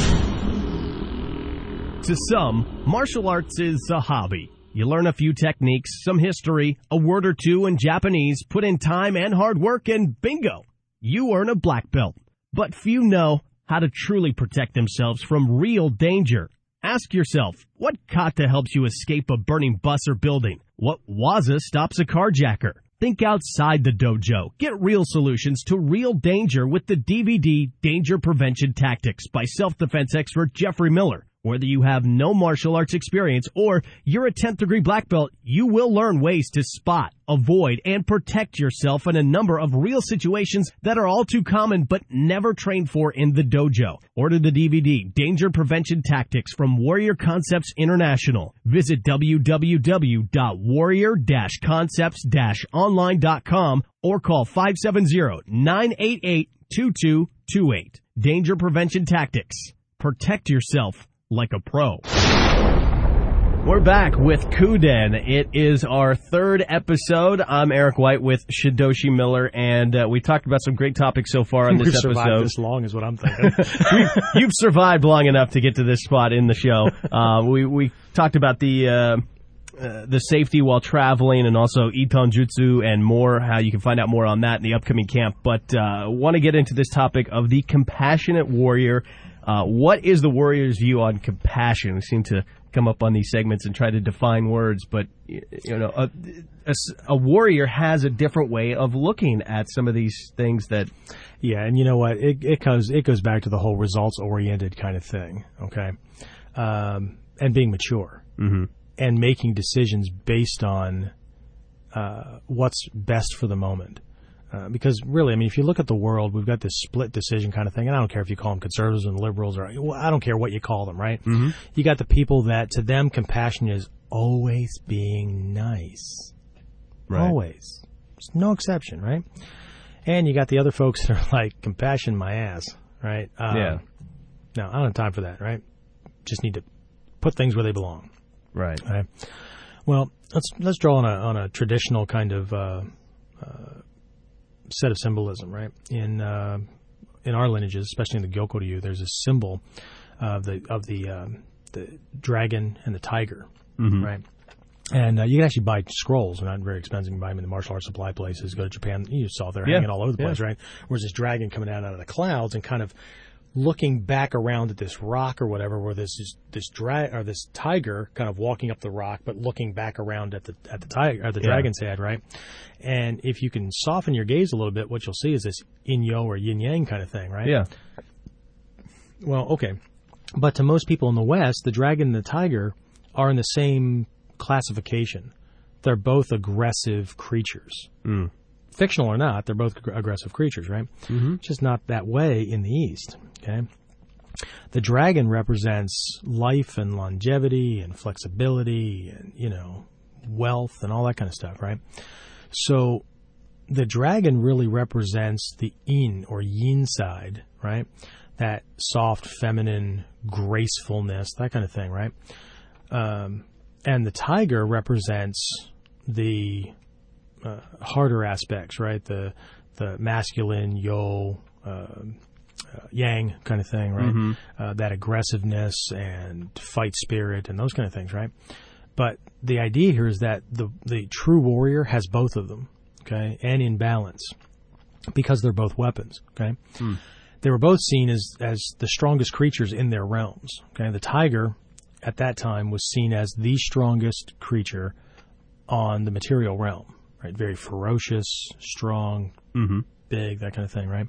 To some, martial arts is a hobby. You learn a few techniques, some history, a word or two in Japanese, put in time and hard work, and bingo, you earn a black belt. But few know how to truly protect themselves from real danger. Ask yourself, what kata helps you escape a burning bus or building? What waza stops a carjacker? Think outside the dojo. Get real solutions to real danger with the DVD Danger Prevention Tactics by self-defense expert Jeffrey Miller. Whether you have no martial arts experience or you're a 10th degree black belt, you will learn ways to spot, avoid, and protect yourself in a number of real situations that are all too common but never trained for in the dojo. Order the DVD Danger Prevention Tactics from Warrior Concepts International. Visit www.warrior-concepts-online.com or call 570-988-2228. Danger Prevention Tactics. Protect yourself like a pro. We're back with Kuden. It is our third episode. I'm Eric White with Shidoshi Miller, and uh, we talked about some great topics so far on this We've survived episode. this long is what I'm thinking. [LAUGHS] [LAUGHS] You've survived long enough to get to this spot in the show. [LAUGHS] Uh, we we talked about the. Uh, uh, the safety while traveling and also Inton Jutsu and more, how you can find out more on that in the upcoming camp. But uh, want to get into this topic of the compassionate warrior. Uh, what is the warrior's view on compassion? We seem to come up on these segments and try to define words, but you know, a, a a warrior has a different way of looking at some of these things that Yeah, and you know what? It it goes it goes back to the whole results oriented kind of thing. Okay, um, and being mature Mhm. and making decisions based on uh, what's best for the moment. Uh, because really, I mean, if you look at the world, we've got this split decision kind of thing, and I don't care if you call them conservatives and liberals, or well, I don't care what you call them, right? Mm-hmm. You got the people that to them compassion is always being nice, always, There's no exception, right? And you got the other folks that are like compassion my ass, right? Um, Yeah. No, I don't have time for that, right? Just need to put things where they belong. right. Okay. Well, let's let's draw on a on a traditional kind of uh, uh, set of symbolism, right? In uh, in our lineages, especially in the Gyokko-ryu, there's a symbol of the of the um, the dragon and the tiger, right? And uh, you can actually buy scrolls. They're not very expensive. You can buy them in the martial arts supply places. Go to Japan, you saw they're Yeah. hanging all over the Yeah. place, right? Whereas this dragon coming down out of the clouds and kind of looking back around at this rock or whatever, where this is this drag or this tiger kind of walking up the rock, but looking back around at the at the tiger or the Yeah. dragon's head, right? And if you can soften your gaze a little bit, what you'll see is this yin yo or yin yang kind of thing, right? Yeah. Well, okay. But to most people in the West, the dragon and the tiger are in the same classification. They're both aggressive creatures. Mm. Fictional or not, they're both aggressive creatures, right? Mm-hmm. Just not that way in the East. Okay. The dragon represents life and longevity and flexibility and, you know, wealth and all that kind of stuff, right? So the dragon really represents the yin or yin side, right? That soft, feminine gracefulness, that kind of thing, right? Um, and the tiger represents the uh, harder aspects, right? The the masculine yo, um uh, yang kind of thing, right? Uh, that aggressiveness and fight spirit and those kind of things, right? But the idea here is that the the true warrior has both of them, okay, and in balance because they're both weapons, okay. they were both seen as as the strongest creatures in their realms. Okay, the tiger at that time was seen as the strongest creature on the material realm. Right, very ferocious, strong, Mm-hmm. big, that kind of thing. Right.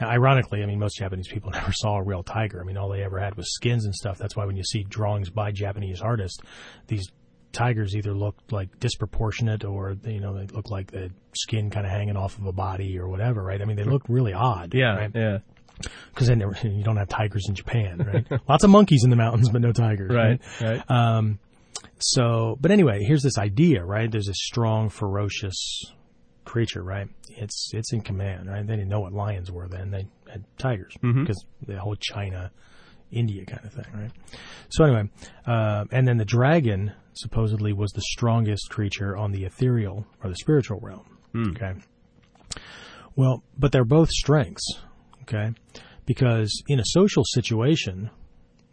Now, ironically, I mean, most Japanese people [LAUGHS] never saw a real tiger. I mean, all they ever had was skins and stuff. That's why when you see drawings by Japanese artists, these tigers either look like disproportionate or you know they look like the skin kind of hanging off of a body or whatever, right? I mean, they look really odd. Yeah, right? yeah. because [LAUGHS] you don't have tigers in Japan, right? [LAUGHS] Lots of monkeys in the mountains, but no tigers, Right, right. Um, so, but anyway, here's this idea, right? There's a strong, ferocious creature, right? It's it's in command, right? They didn't know what lions were then; they had tigers because the whole China, India kind of thing, right? So anyway, uh, and then the dragon supposedly was the strongest creature on the ethereal or the spiritual realm. Okay. Well, but they're both strengths, okay? Because in a social situation,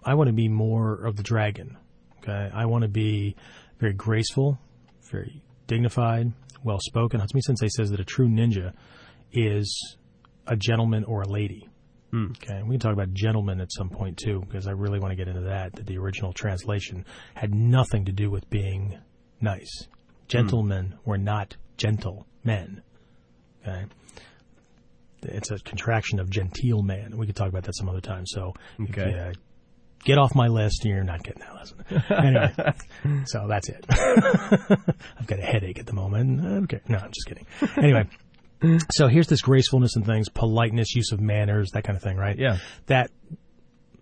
I want to be more of the dragon, okay? I want to be very graceful, very dignified, well spoken. Hatsumi Sensei says that a true ninja is a gentleman or a lady. Okay, we can talk about gentleman at some point too, because I really want to get into that. That the original translation had nothing to do with being nice. Gentlemen were not gentle men. Okay, it's a contraction of genteel man. We could talk about that some other time. So, if Okay. you, uh, get off my list. You're not getting that lesson. anyway, [LAUGHS] so that's it. [LAUGHS] I've got a headache at the moment. Okay, no, I'm just kidding. Anyway. [LAUGHS] So here's this gracefulness and things, politeness, use of manners, that kind of thing, right? Yeah. That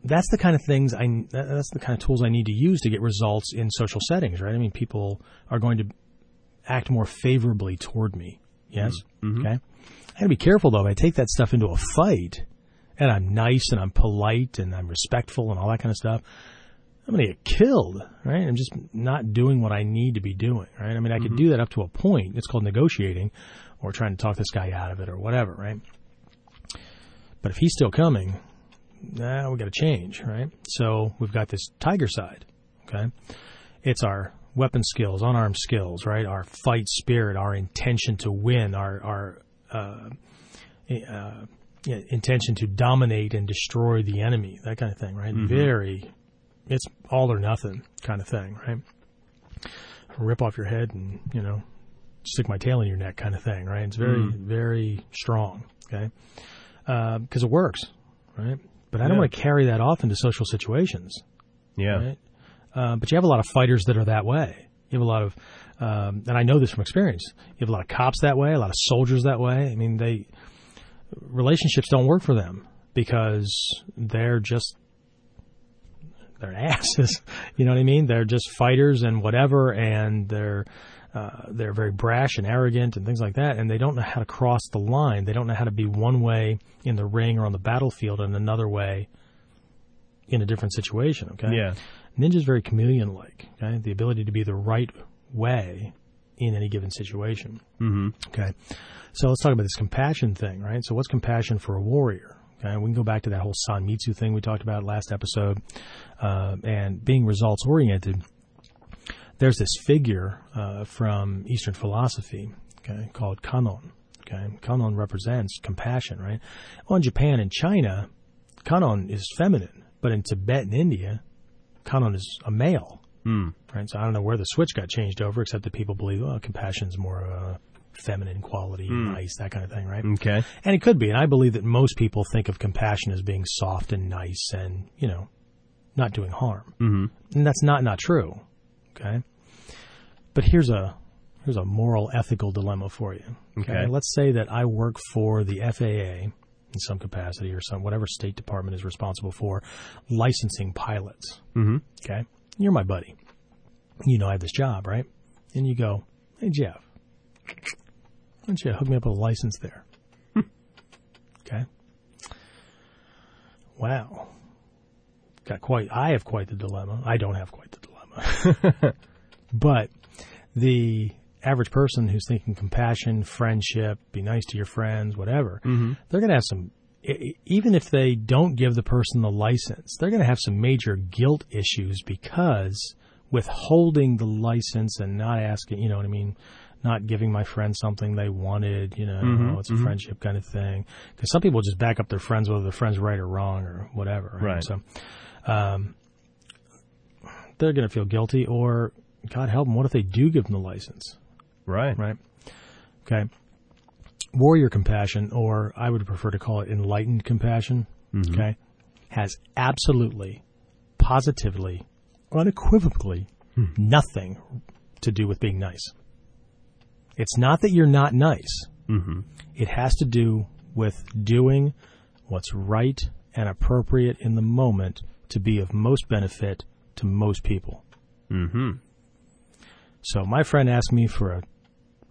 that's the kind of things I that's the kind of tools I need to use to get results in social settings, right? I mean, people are going to act more favorably toward me. Yes. Mm-hmm. Mm-hmm. Okay. I got to be careful though. If I take that stuff into a fight, and I'm nice and I'm polite and I'm respectful and all that kind of stuff, I'm going to get killed, right? I'm just not doing what I need to be doing, right? I mean, I could do that up to a point. It's called negotiating or trying to talk this guy out of it or whatever, right? But if he's still coming, nah, we got to change, right? So we've got this tiger side, okay? It's our weapon skills, unarmed skills, right? Our fight spirit, our intention to win, our our uh, uh, yeah, intention to dominate and destroy the enemy, that kind of thing, right? Very, it's all or nothing kind of thing, right? Rip off your head and you know stick my tail in your neck kind of thing, right? It's very very strong, okay? Because it works, right? But I don't Yeah. want to carry that off into social situations Yeah. right? Uh, but you have a lot of fighters that are that way. You have a lot of, um, and I know this from experience. You have a lot of cops that way, a lot of soldiers that way. I mean, they relationships don't work for them because they're just they're [LAUGHS] asses. You know what I mean? They're just fighters and whatever, and they're uh, they're very brash and arrogant and things like that, and they don't know how to cross the line. They don't know how to be one way in the ring or on the battlefield and another way in a different situation. Okay. Yeah. Ninja's very chameleon like, okay? The ability to be the right way in any given situation. Mm-hmm. Okay. So let's talk about this compassion thing, right? So what's compassion for a warrior? Okay. We can go back to that whole Sanmitsu thing we talked about last episode, uh, and being results oriented. There's this figure uh, from Eastern philosophy, okay, called Kanon. Okay. Kanon represents compassion, right? Well, in Japan and China, Kanon is feminine, but in Tibet and India, Kanon is a male. Mm. Right. So I don't know where the switch got changed over, except that people believe, oh, compassion's more of a feminine quality, nice, that kind of thing, right? Okay. And it could be. And I believe that most people think of compassion as being soft and nice and, you know, not doing harm. Mm-hmm. And that's not not true. Okay. But here's a here's a moral ethical dilemma for you. Okay. Let's say that I work for the FAA in some capacity or some whatever state department is responsible for licensing pilots. Mm-hmm. Okay. You're my buddy. You know I have this job, right? And you go, Hey Jeff, why don't you hook me up with a license there? Hmm. okay. Wow. Got quite I have quite the dilemma. I don't have quite the dilemma. [LAUGHS] but the average person who's thinking compassion, friendship, be nice to your friends, whatever, mm-hmm. they're going to have some even if they don't give the person the license, they're going to have some major guilt issues because withholding the license and not asking, you know what I mean, not giving my friends something they wanted. You know, Mhm, it's a mhm. friendship kind of thing. Because some people just back up their friends whether their friends right or wrong or whatever. Right. So, um, they're going to feel guilty, or God help them, what if they do give them the license? Right. Right. Okay. Warrior compassion, or I would prefer to call it enlightened compassion, Mhm. okay, has absolutely, positively, unequivocally nothing to do with being nice. It's not that you're not nice. Mhm. It has to do with doing what's right and appropriate in the moment to be of most benefit to most people. Mhm. So my friend asked me for a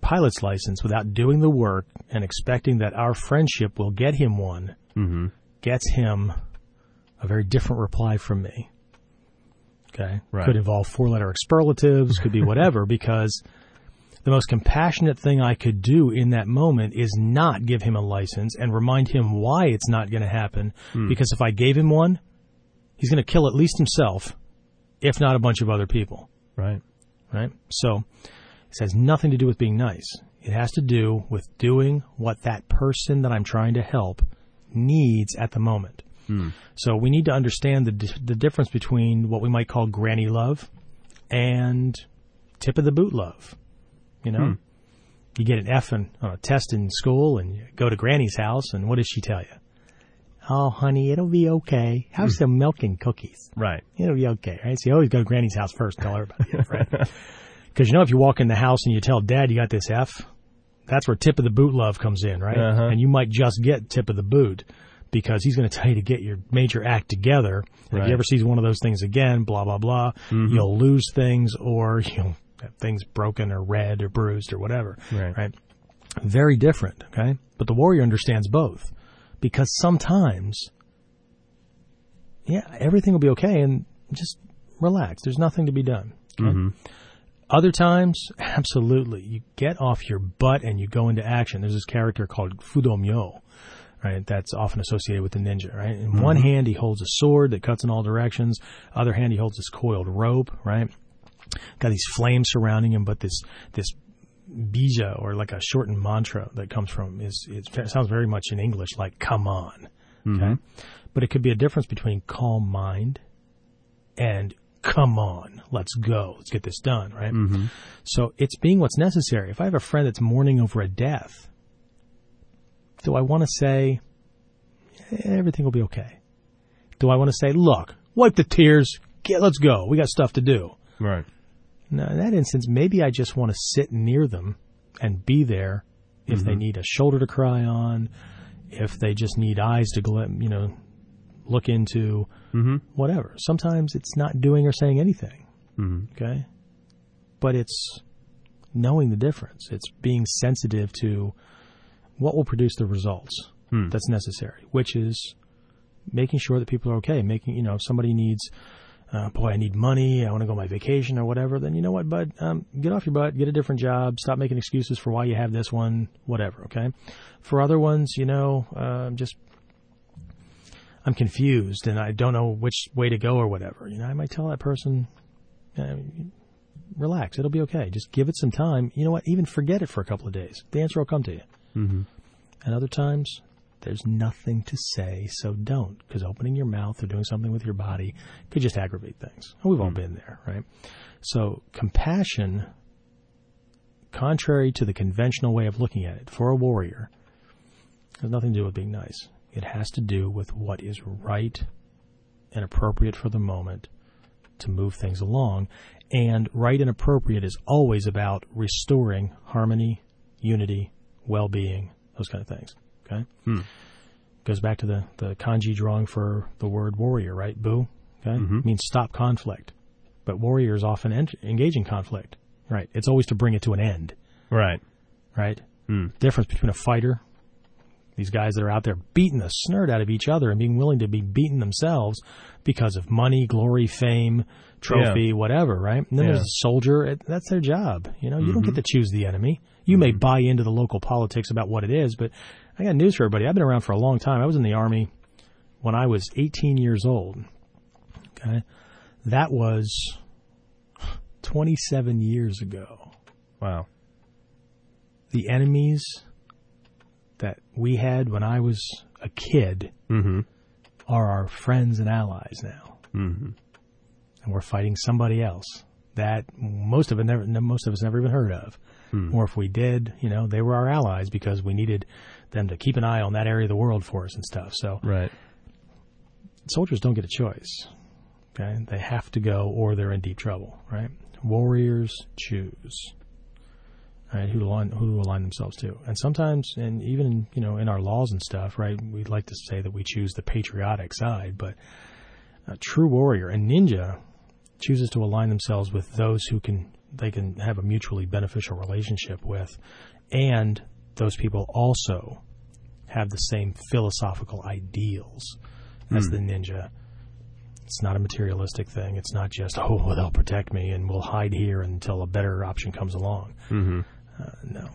pilot's license without doing the work and expecting that our friendship will get him one Mhm. gets him a very different reply from me. Okay. Right. Could involve four letter expletives, could be whatever, [LAUGHS] because the most compassionate thing I could do in that moment is not give him a license and remind him why it's not going to happen. Hmm. Because if I gave him one, he's going to kill at least himself, if not a bunch of other people Right. right? So this has nothing to do with being nice. It has to do with doing what that person that I'm trying to help needs at the moment. Hmm. So we need to understand the di- the difference between what we might call granny love and tip of the boot love. You know, hmm. you get an F in, on a test in school, and you go to granny's house, and what does she tell you? Oh, honey, it'll be okay. Have hmm. some milk and cookies Right. it'll be okay, right? So you always go to Granny's house first tell everybody, right? [LAUGHS] Because you know, if you walk in the house and you tell Dad you got this F, that's where tip of the boot love comes in, right? Uh-huh. And you might just get tip of the boot because he's going to tell you to get your major act together. And If Right. he ever sees one of those things again, blah blah blah, mm-hmm. you'll lose things or you'll things broken or red or bruised or whatever, Right. right? Very different, okay? But the warrior understands both because sometimes yeah, everything will be okay and just relax. There's nothing to be done. okay? Mm-hmm. Other times, absolutely. You get off your butt and you go into action. There's this character called Fudomyo, right? That's often associated with the ninja, right? In one mm-hmm. hand, he holds a sword that cuts in all directions. Other hand, he holds this coiled rope, right? Got these flames surrounding him, but this, this bija or like a shortened mantra that comes from is, it sounds very much in English like come on. Okay. But it could be a difference between calm mind and come on, let's go, let's get this done, right? So it's being what's necessary. If I have a friend that's mourning over a death, do I want to say "Eh, everything will be okay? Do I want to say, look, wipe the tears, get, let's go, we got stuff to do? Right. No, in that instance, maybe I just want to sit near them and be there if they need a shoulder to cry on, if they just need eyes to, gl- you know, look into, Mm-hmm. whatever. Sometimes it's not doing or saying anything. Mm-hmm. Okay. But it's knowing the difference. It's being sensitive to what will produce the results Hmm. that's necessary, which is making sure that people are okay. Making, you know, if somebody needs, uh, boy, I need money, I want to go on my vacation or whatever, then you know what, bud, um, get off your butt, get a different job, stop making excuses for why you have this one, whatever, okay? For other ones, you know, uh, just I'm confused and I don't know which way to go or whatever. You know, I might tell that person, uh, relax, it'll be okay. Just give it some time. You know what? Even forget it for a couple of days. The answer will come to you. Mm-hmm. And other times, there's nothing to say, so don't. Because opening your mouth or doing something with your body could just aggravate things. And we've all hmm. been there, right? So compassion, contrary to the conventional way of looking at it, for a warrior, has nothing to do with being nice. It has to do with what is right and appropriate for the moment to move things along. And right and appropriate is always about restoring harmony, unity, well-being, those kind of things. Okay. Hmm. Goes back to the the kanji drawing for the word warrior, right? Bu. Okay. Mhm. Means stop conflict, but warriors often en- engage in conflict. Right. It's always to bring it to an end. Right. Right. Hmm. Difference between a fighter, these guys that are out there beating the snort out of each other and being willing to be beaten themselves because of money, glory, fame, trophy, whatever, right? And then Yeah. there's a soldier. That's their job. You know, you don't get to choose the enemy. You may buy into the local politics about what it is, but I got news for everybody. I've been around for a long time. I was in the army when I was 18 years old. Okay. That was 27 years ago. Wow. the enemies that we had when I was a kid Mm-hmm. are our friends and allies now, Mm-hmm. and we're fighting somebody else that most of it never, most of us never even heard of. Or if we did, you know, they were our allies because we needed them to keep an eye on that area of the world for us and stuff. So Right. soldiers don't get a choice. Okay, they have to go, or they're in deep trouble. Right? Warriors choose. Right, who to align, who to align themselves to, and sometimes, and even you know, in our laws and stuff, right, we'd like to say that we choose the patriotic side, but a true warrior, a ninja, chooses to align themselves with those who can they can have a mutually beneficial relationship with, and those people also have the same philosophical ideals as the ninja. It's not a materialistic thing. It's not just oh, well, they'll protect me and we'll hide here until a better option comes along. Mm-hmm. Uh, no,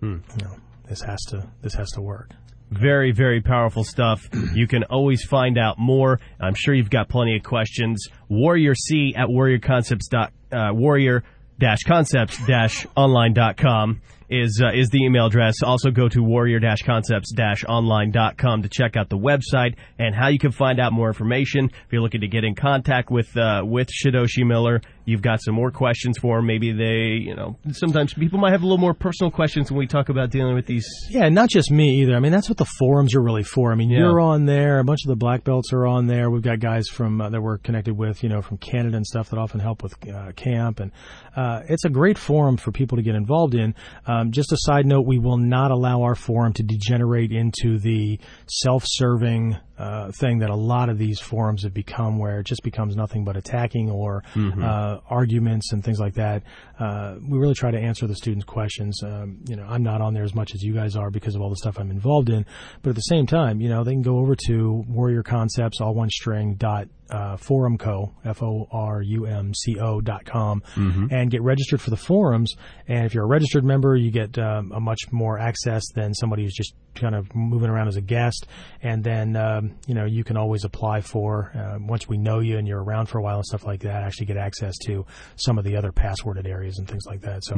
no, this has to this has to work. Very, very powerful stuff. [CLEARS THROAT] You can always find out more. I'm sure you've got plenty of questions. Warrior C at warriorconcepts dot uh, warrior dash concepts dash online dot com is uh, is the email address. Also go to warrior dash concepts dash online dot com to check out the website and how you can find out more information. If you're looking to get in contact with uh, with Shidoshi Miller, you've got some more questions for him. Maybe they, you know, sometimes people might have a little more personal questions when we talk about dealing with these. Yeah, not just me either. I mean, that's what the forums are really for. I mean, Yeah. you're on there. A bunch of the black belts are on there. We've got guys from uh, that we're connected with, you know, from Canada and stuff that often help with uh, camp, and uh, it's a great forum for people to get involved in. Um, just a side note: we will not allow our forum to degenerate into the self-serving uh, thing that a lot of these forums have become, where it just becomes nothing but attacking or uh, arguments and things like that. Uh, we really try to answer the students' questions. Um, you know, I'm not on there as much as you guys are because of all the stuff I'm involved in, but at the same time, you know, they can go over to Warrior Concepts, all one string dot uh, forumco f o r u m c o dot com and get registered for the forums. And if you're a registered member, you get um, a much more access than somebody who's just kind of moving around as a guest. And then um, you know you can always apply for uh, once we know you and you're around for a while and stuff like that. Actually get access to some of the other passworded areas and things like that. So,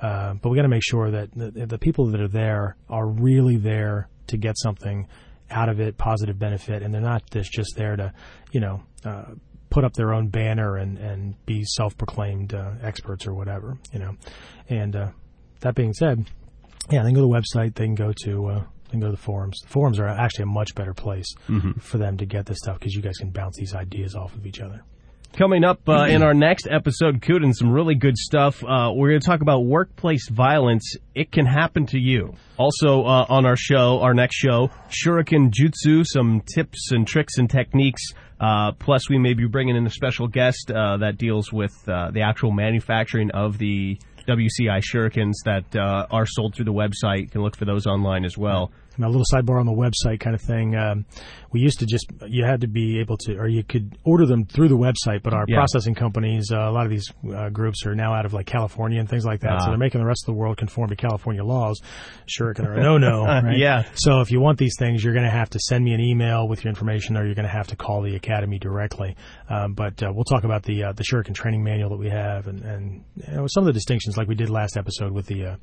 uh, but we got to make sure that the, the people that are there are really there to get something out of it, positive benefit, and they're not just just there to, you know, uh, put up their own banner and and be self-proclaimed uh, experts or whatever, you know. And uh, that being said, yeah, they can go to the website. They can go to uh, can go to the forums. The forums are actually a much better place for them to get this stuff because you guys can bounce these ideas off of each other. Coming up uh, in our next episode, Kuden, some really good stuff. Uh, we're going to talk about workplace violence. It can happen to you. Also, uh, on our show, our next show, Shuriken Jutsu, some tips and tricks and techniques. Uh, plus, we may be bringing in a special guest uh, that deals with uh, the actual manufacturing of the WCI Shurikens that uh, are sold through the website. You can look for those online as well. And a little sidebar on the website kind of thing. Um, we used to just you had to be able to, or you could order them through the website. But our Yeah. processing companies, uh, a lot of these uh, groups are now out of like California and things like that. Ah. So they're making the rest of the world conform to California laws. Shuriken are a no-no. right? Yeah. So if you want these things, you're going to have to send me an email with your information, or you're going to have to call the academy directly. Um, but uh, we'll talk about the uh, the Shuriken training manual that we have, and and you know, some of the distinctions, like we did last episode with the uh,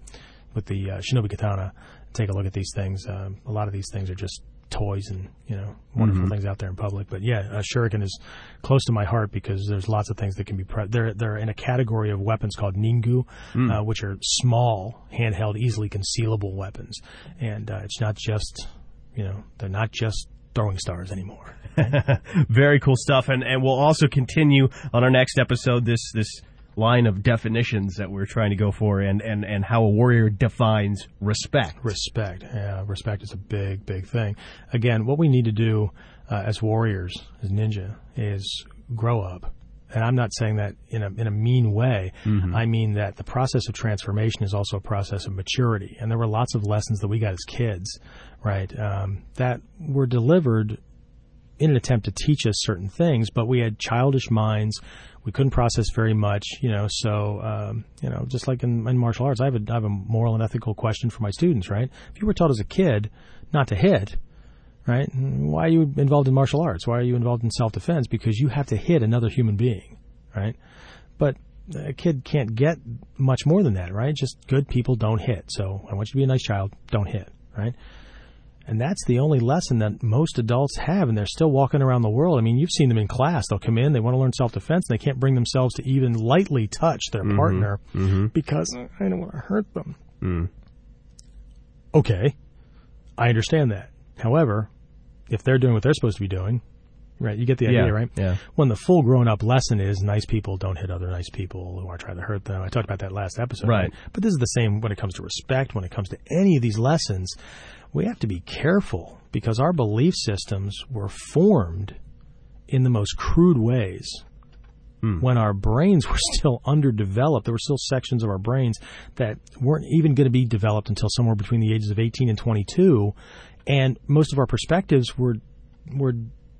with the uh, Shinobi Katana. Take a look at these things. Um, a lot of these things are just toys and you know wonderful things out there in public. But yeah, uh, Shuriken is close to my heart because there's lots of things that can be. Pre- they're they're in a category of weapons called ningu, uh, which are small, handheld, easily concealable weapons, and uh, it's not just you know they're not just throwing stars anymore. [LAUGHS] Very cool stuff, and and we'll also continue on our next episode this this line of definitions that we're trying to go for, and and and how a warrior defines respect. Respect. Yeah, respect is a big, big thing. Again, what we need to do uh, as warriors, as ninja, is grow up. And I'm not saying that in a in a mean way. I mean that the process of transformation is also a process of maturity. And there were lots of lessons that we got as kids, right? Um, that were delivered in an attempt to teach us certain things, but we had childish minds. We couldn't process very much, you know. So, um, you know, just like in, in martial arts, I have, a, I have a moral and ethical question for my students, right? If you were taught as a kid not to hit, right? Why are you involved in martial arts? Why are you involved in self defense? Because you have to hit another human being, right? But a kid can't get much more than that, right? Just good people don't hit. So I want you to be a nice child, don't hit, right? And that's the only lesson that most adults have, and they're still walking around the world. I mean, you've seen them in class. They'll come in, they want to learn self defense, and they can't bring themselves to even lightly touch their Mm-hmm. partner because I don't want to hurt them. Mm. Okay, I understand that. However, if they're doing what they're supposed to be doing, right, you get the idea, Yeah, right? yeah. When the full grown up lesson is nice people don't hit other nice people who are trying to hurt them. I talked about that last episode. Right. But this is the same when it comes to respect, when it comes to any of these lessons. We have to be careful because our belief systems were formed in the most crude ways. Hmm. When our brains [LAUGHS] were still underdeveloped, there were still sections of our brains that weren't even going to be developed until somewhere between the ages of 18 and 22. And most of our perspectives were were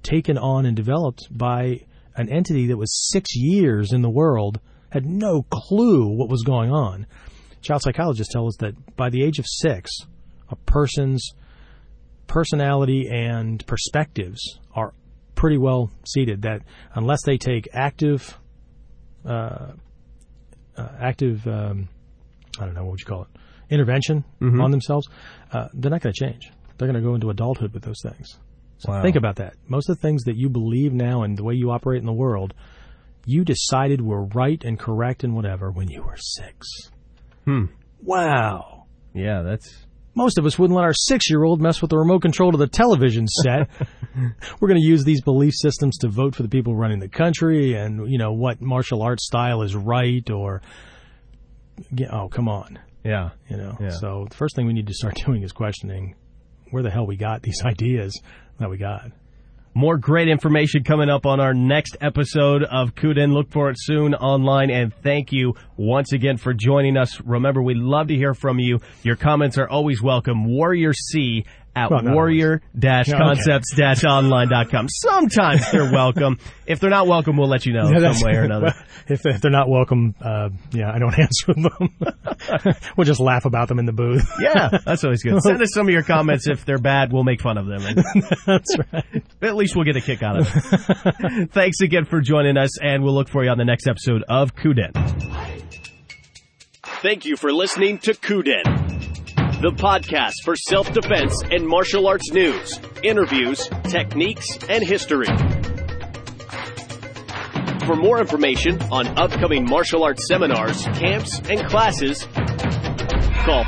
taken on and developed by an entity that was six years in the world, had no clue what was going on. Child psychologists tell us that by the age of six, a person's personality and perspectives are pretty well seated. That unless they take active, uh, uh, active, um, I don't know what would you call it, intervention on themselves, uh, they're not going to change. They're going to go into adulthood with those things. So Wow. think about that. Most of the things that you believe now and the way you operate in the world, you decided were right and correct and whatever when you were six. Hmm. Wow. Yeah, that's Most of us wouldn't let our six year old mess with the remote control to the television set. [LAUGHS] We're going to use these belief systems to vote for the people running the country and, you know, what martial arts style is right or. Oh, come on. yeah. You know, Yeah. so the first thing we need to start [LAUGHS] doing is questioning where the hell we got these [LAUGHS] ideas that we got. More great information coming up on our next episode of Kuden. Look for it soon online. And thank you once again for joining us. Remember, we love to hear from you. Your comments are always welcome. Warrior C at Well, not warrior-concepts-online.com. Sometimes they're [LAUGHS] welcome. if they're not welcome, we'll let you know Yeah, some way or another. if, [LAUGHS] if they're not welcome, uh, yeah, I don't [LAUGHS] answer them. we'll just laugh about them in the booth. Yeah, that's always good. Send us some of your comments. If they're bad, we'll make fun of them. And That's right. at least we'll get a kick out of it. Thanks again for joining us, and we'll look for you on the next episode of Kuden. Thank you for listening to Kuden, the podcast for self-defense and martial arts news, interviews, techniques, and history. For more information on upcoming martial arts seminars, camps, and classes, call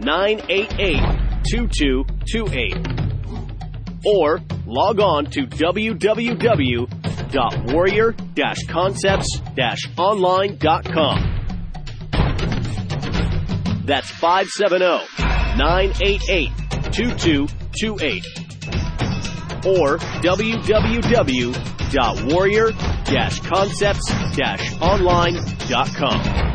570-988-2228 or log on to www.warrior-concepts-online.com. That's 570-988-2228 or www.warrior-concepts-online.com.